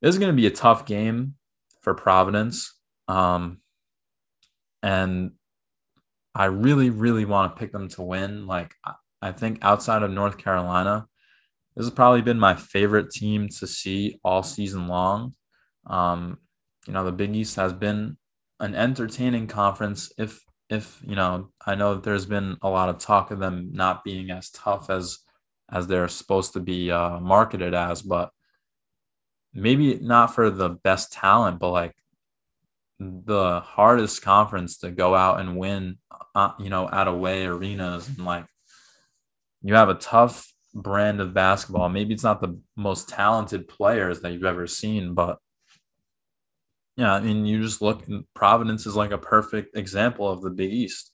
this is going to be a tough game for Providence. Um, and I really, really want to pick them to win. Like, I think outside of North Carolina, this has probably been my favorite team to see all season long. Um, you know, the Big East has been an entertaining conference. If, if, you know, I know that there's been a lot of talk of them not being as tough as, as they're supposed to be uh, marketed as, but maybe not for the best talent, but like the hardest conference to go out and win, uh, you know, at away arenas and like you have a tough brand of basketball. Maybe it's not the most talented players that you've ever seen, but yeah, I mean, you just look. And Providence is like a perfect example of the Big East.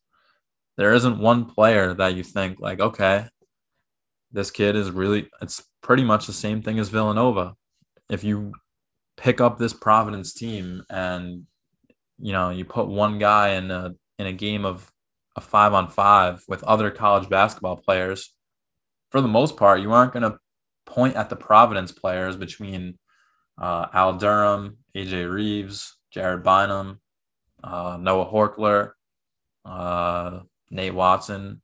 There isn't one player that you think like, okay, this kid is really. It's pretty much the same thing as Villanova. If you pick up this Providence team and you know you put one guy in a in a game of a five on five with other college basketball players, for the most part, you aren't going to point at the Providence players between uh, Al Durham, AJ Reeves, Jared Bynum, uh, Noah Horchler, uh, Nate Watson,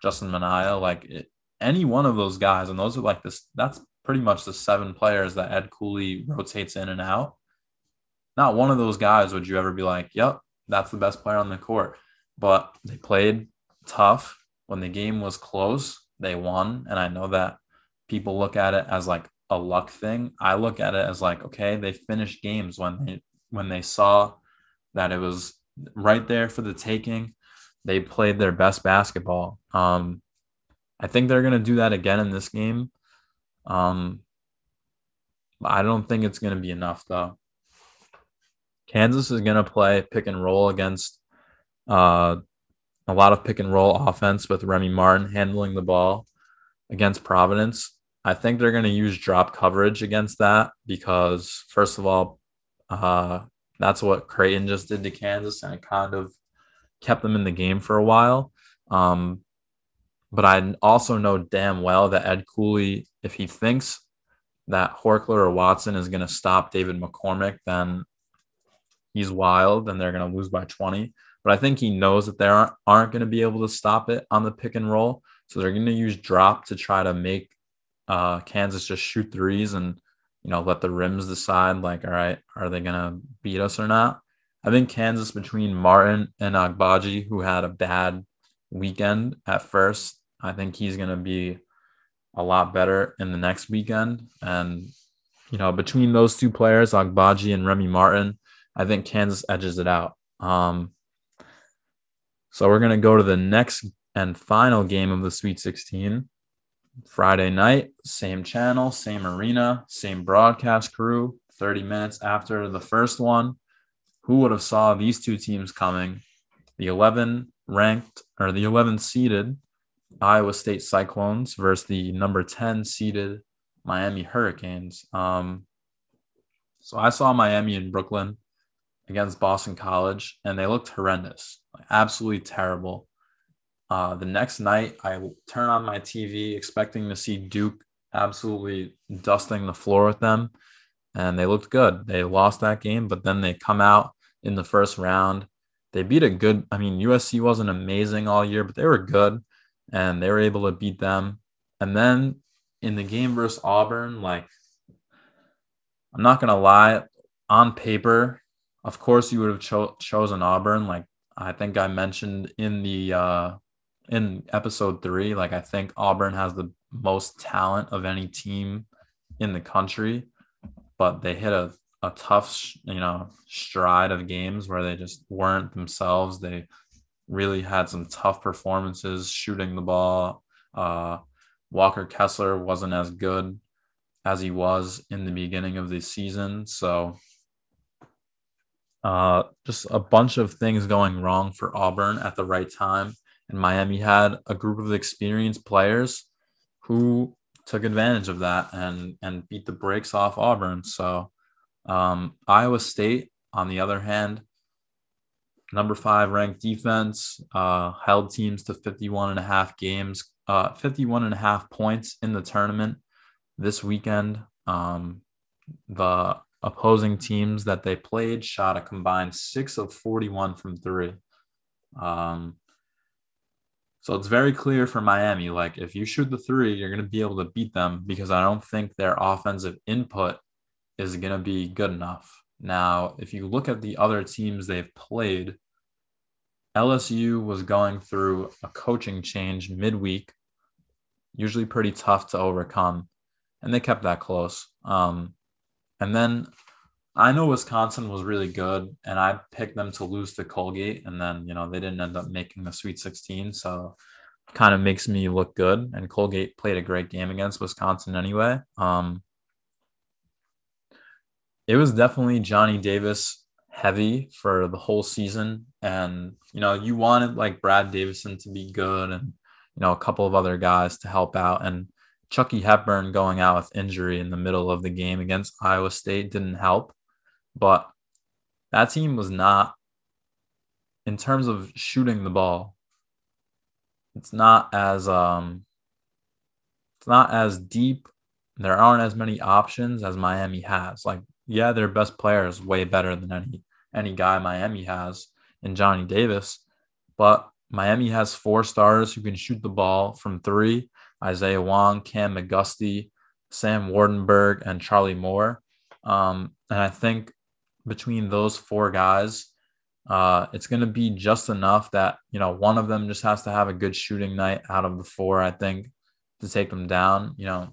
Justin Minaya. Like it, any one of those guys, and those are like this. That's pretty much the seven players that Ed Cooley rotates in and out. Not one of those guys would you ever be like, "Yep, that's the best player on the court." But they played tough when the game was close. They won, and I know that people look at it as like a luck thing. I look at it as like, okay, they finished games when they when they saw that it was right there for the taking. They played their best basketball. Um, I think they're gonna do that again in this game. Um, I don't think it's gonna be enough though. Kansas is gonna play pick and roll against uh, a lot of pick and roll offense with Remy Martin handling the ball against Providence. I think they're going to use drop coverage against that because, first of all, uh, that's what Creighton just did to Kansas, and it kind of kept them in the game for a while. Um, but I also know damn well that Ed Cooley, if he thinks that Horchler or Watson is going to stop David McCormack, then he's wild and they're going to lose by 20. But I think he knows that they aren't, aren't going to be able to stop it on the pick and roll. So they're going to use drop to try to make uh, Kansas just shoot threes and you know let the rims decide like all right are they gonna beat us or not I think Kansas between Martin and Agbaji who had a bad weekend at first I think he's gonna be a lot better in the next weekend and you know, between those two players, Agbaji and Remy Martin, I think Kansas edges it out. Um, so we're to go to the next and final game of the Sweet 16. Friday night, same channel, same arena, same broadcast crew, 30 minutes after the first one. Who would have saw these two teams coming? The 11 ranked or the 11 seeded Iowa State Cyclones versus the number 10 seeded Miami Hurricanes. Um, so I saw Miami in Brooklyn against Boston College, and they looked horrendous, like absolutely terrible. Uh, the next night, I turn on my TV expecting to see Duke absolutely dusting the floor with them, and they looked good. They lost that game, but then they come out in the first round. They beat a good, I mean, USC wasn't amazing all year, but they were good, and they were able to beat them. And then in the game versus Auburn, like, I'm not going to lie, on paper, of course, you would have cho- chosen Auburn. Like, I think I mentioned in the, uh, in episode three, like I think Auburn has the most talent of any team in the country, but they hit a, a tough, you know, stride of games where they just weren't themselves. They really had some tough performances shooting the ball. Uh, Walker Kessler wasn't as good as he was in the beginning of the season. So, uh, just a bunch of things going wrong for Auburn at the right time and Miami had a group of experienced players who took advantage of that and and beat the brakes off Auburn. So um, Iowa State, on the other hand, number five ranked defense, uh, held teams to 51 and a half games, uh, 51 and a half points in the tournament this weekend. Um, the opposing teams that they played shot a combined six of 41 from three. Um, so it's very clear for Miami. Like if you shoot the three, you're going to be able to beat them because I don't think their offensive input is going to be good enough. Now, if you look at the other teams they've played, LSU was going through a coaching change midweek, usually pretty tough to overcome, and they kept that close. Um, and then I know Wisconsin was really good, and I picked them to lose to Colgate, and then you know they didn't end up making the Sweet 16, so kind of makes me look good. And Colgate played a great game against Wisconsin anyway. Um, it was definitely Johnny Davis heavy for the whole season, and you know you wanted like Brad Davison to be good, and you know a couple of other guys to help out, and Chucky Hepburn going out with injury in the middle of the game against Iowa State didn't help. But that team was not, in terms of shooting the ball, it's not as um, it's not as deep. There aren't as many options as Miami has. Like, yeah, their best player is way better than any any guy Miami has in Johnny Davis, but Miami has four stars who can shoot the ball from three: Isaiah Wong, Cam McGusty, Sam Waardenburg, and Charlie Moore. Um, and I think between those four guys, uh, it's going to be just enough that, you know, one of them just has to have a good shooting night out of the four, I think, to take them down. You know,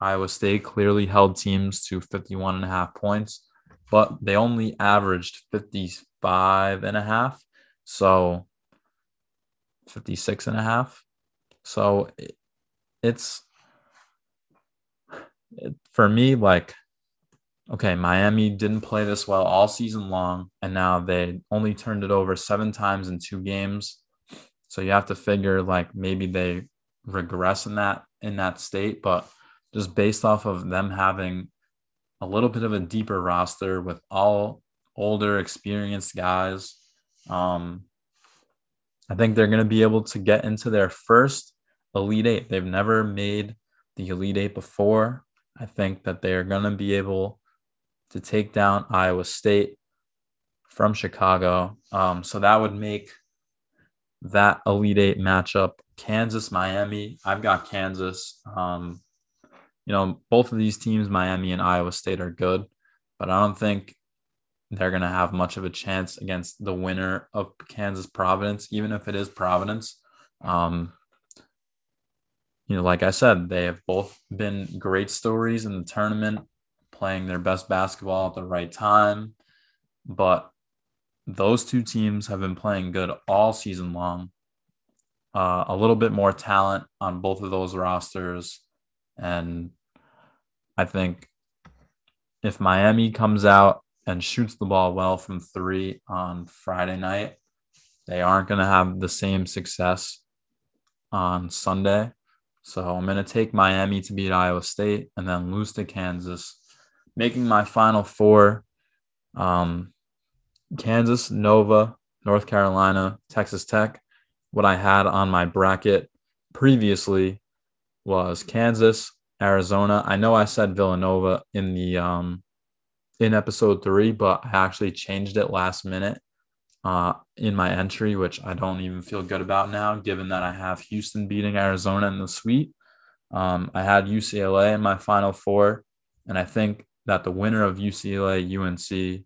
Iowa State clearly held teams to 51 and a half points, but they only averaged 55 and a half. So 56 and a half. So it, it's it, for me, like okay, Miami didn't play this well all season long, and now they only turned it over seven times in two games. So you have to figure like maybe they regress in that in that state, but just based off of them having a little bit of a deeper roster with all older, experienced guys, um, I think they're going to be able to get into their first Elite Eight. They've never made the Elite Eight before. I think that they're going to be able to take down Iowa State from Chicago. Um, so that would make that Elite Eight matchup Kansas, Miami. I've got Kansas. Um, you know, both of these teams, Miami and Iowa State, are good, but I don't think they're going to have much of a chance against the winner of Kansas Providence, even if it is Providence. Um, you know, like I said, they have both been great stories in the tournament, playing their best basketball at the right time. But those two teams have been playing good all season long. Uh, a little bit more talent on both of those rosters. And I think if Miami comes out and shoots the ball well from three on Friday night, they aren't going to have the same success on Sunday. So I'm going to take Miami to beat Iowa State and then lose to Kansas, making my final four um, Kansas, Nova, North Carolina, Texas Tech. What I had on my bracket previously was Kansas, Arizona. I know I said Villanova in the um, in episode three, but I actually changed it last minute uh, in my entry, which I don't even feel good about now, given that I have Houston beating Arizona in the sweep. Um, I had UCLA in my final four, and I think that the winner of UCLA UNC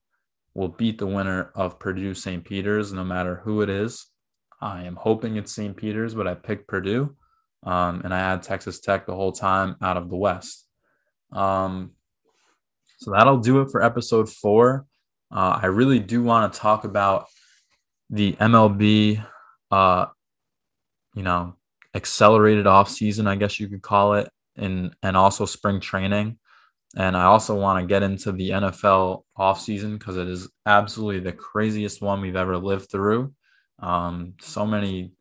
will beat the winner of Purdue St. Peter's, no matter who it is. I am hoping it's St. Peter's, but I picked Purdue, um, and I had Texas Tech the whole time out of the West. Um, so that'll do it for episode four. Uh, I really do want to talk about the MLB, uh, you know, accelerated off season, I guess you could call it, and and also spring training. And I also want to get into the NFL offseason because it is absolutely the craziest one we've ever lived through. Um, so many,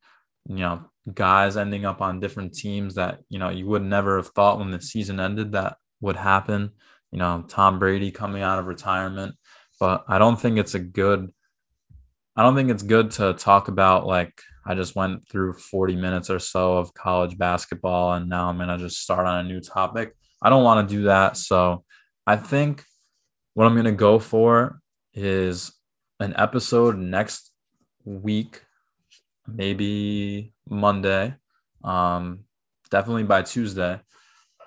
you know, guys ending up on different teams that, you know, you would never have thought when the season ended that would happen. You know, Tom Brady coming out of retirement. But I don't think it's a good I don't think it's good to talk about like I just went through 40 minutes or so of college basketball and now I'm going to just start on a new topic. I don't want to do that. So I think what I'm going to go for is an episode next week, maybe Monday, um, definitely by Tuesday,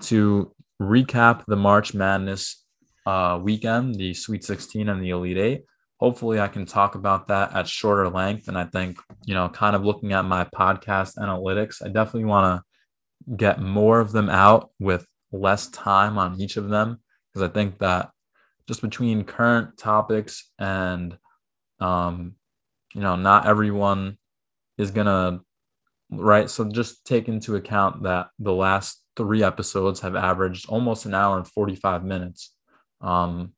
to recap the March Madness uh, weekend, the Sweet 16 and the Elite Eight hopefully I can talk about that at shorter length. And I think, you know, kind of looking at my podcast analytics, I definitely want to get more of them out with less time on each of them. Because I think that just between current topics and, um, you know, not everyone is to, right? So just take into account that the last three episodes have averaged almost an hour and 45 minutes. Um,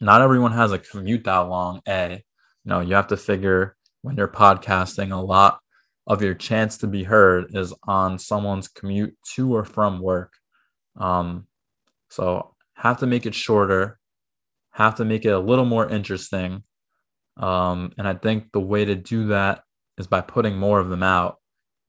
not everyone has a commute that long. A, you know, you have to figure when you're podcasting, a lot of your chance to be heard is on someone's commute to or from work. Um, so have to make it shorter, have to make it a little more interesting. Um, and I think the way to do that is by putting more of them out.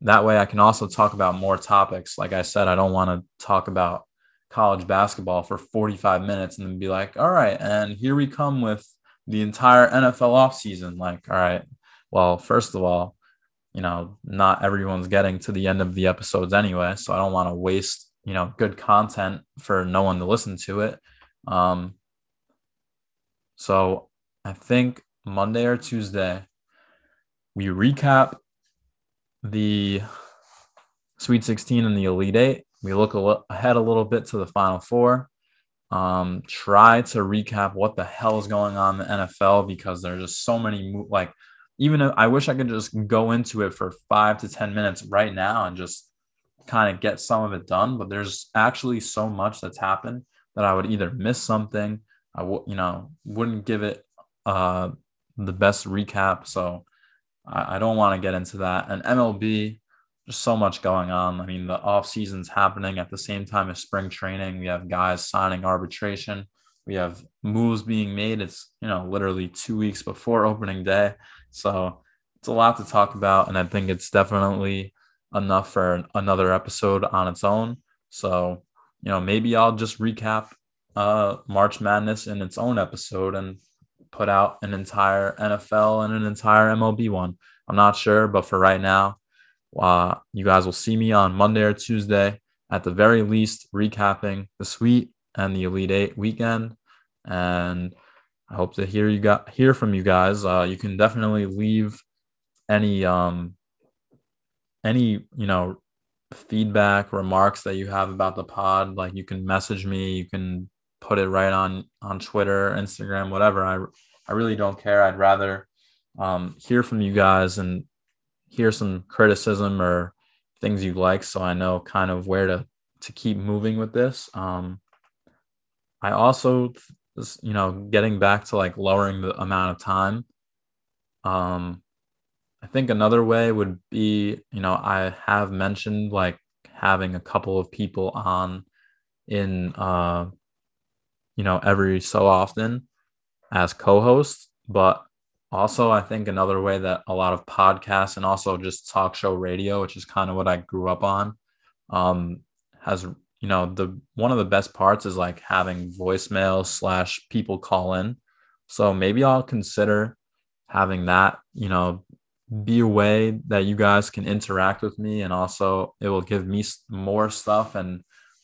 That way, I can also talk about more topics. Like I said, I don't want to talk about college basketball for 45 minutes and then be like, all right, and here we come with the entire NFL offseason. Like, all right, well, first of all, you know, not everyone's getting to the end of the episodes anyway. So I don't want to waste, you know, good content for no one to listen to it. Um, so I think Monday or Tuesday, we recap the Sweet 16 and the Elite Eight we look a ahead a little bit to the Final Four. Um, try to recap what the hell is going on in the NFL because there's just so many like even if I wish I could just go into it for five to ten minutes right now and just kind of get some of it done. But there's actually so much that's happened that I would either miss something, I would you know wouldn't give it uh, the best recap. So I, I don't want to get into that. And MLB, just so much going on. I mean, the off season's happening at the same time as spring training. We have guys signing arbitration. We have moves being made. It's you know literally two weeks before opening day, so it's a lot to talk about, and I think it's definitely enough for another episode on its own. So you know maybe I'll just recap uh, March Madness in its own episode and put out an entire NFL and an entire MLB one. I'm not sure, but for right now, uh, you guys will see me on Monday or Tuesday, at the very least, recapping the Sweet and the Elite Eight weekend. And I hope to hear you got hear from you guys. Uh, you can definitely leave any um any you know feedback, remarks that you have about the pod, like you can message me, you can put it right on on Twitter, Instagram, whatever. I I really don't care. I'd rather um, hear from you guys and hear some criticism or things you like, so I know kind of where to to keep moving with this. Um, I also, you know, getting back to like lowering the amount of time. Um, I think another way would be, you know, I have mentioned like having a couple of people on in, uh, you know, every so often as co-hosts, but also I think another way that a lot of podcasts and also just talk show radio, which is kind of what I grew up on, um, has you know the one of the best parts is like having voicemail slash people call in. So maybe i'll consider having that you know be a way that you guys can interact with me and also it will give me more stuff and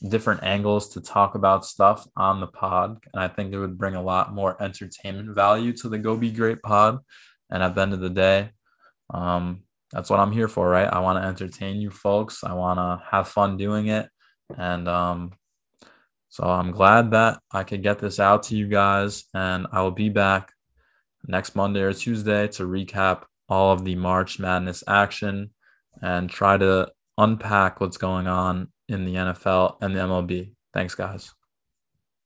different angles to talk about stuff on the pod. And i think it would bring a lot more entertainment value to the go be great pod. And at the end of the day um, that's what i'm here for right? I want to entertain you folks. I want to have fun doing it and um, so i'm glad that i could get this out to you guys and i will be back next monday or tuesday to recap all of the march madness action and try to unpack what's going on in the NFL and the MLB. Thanks, guys.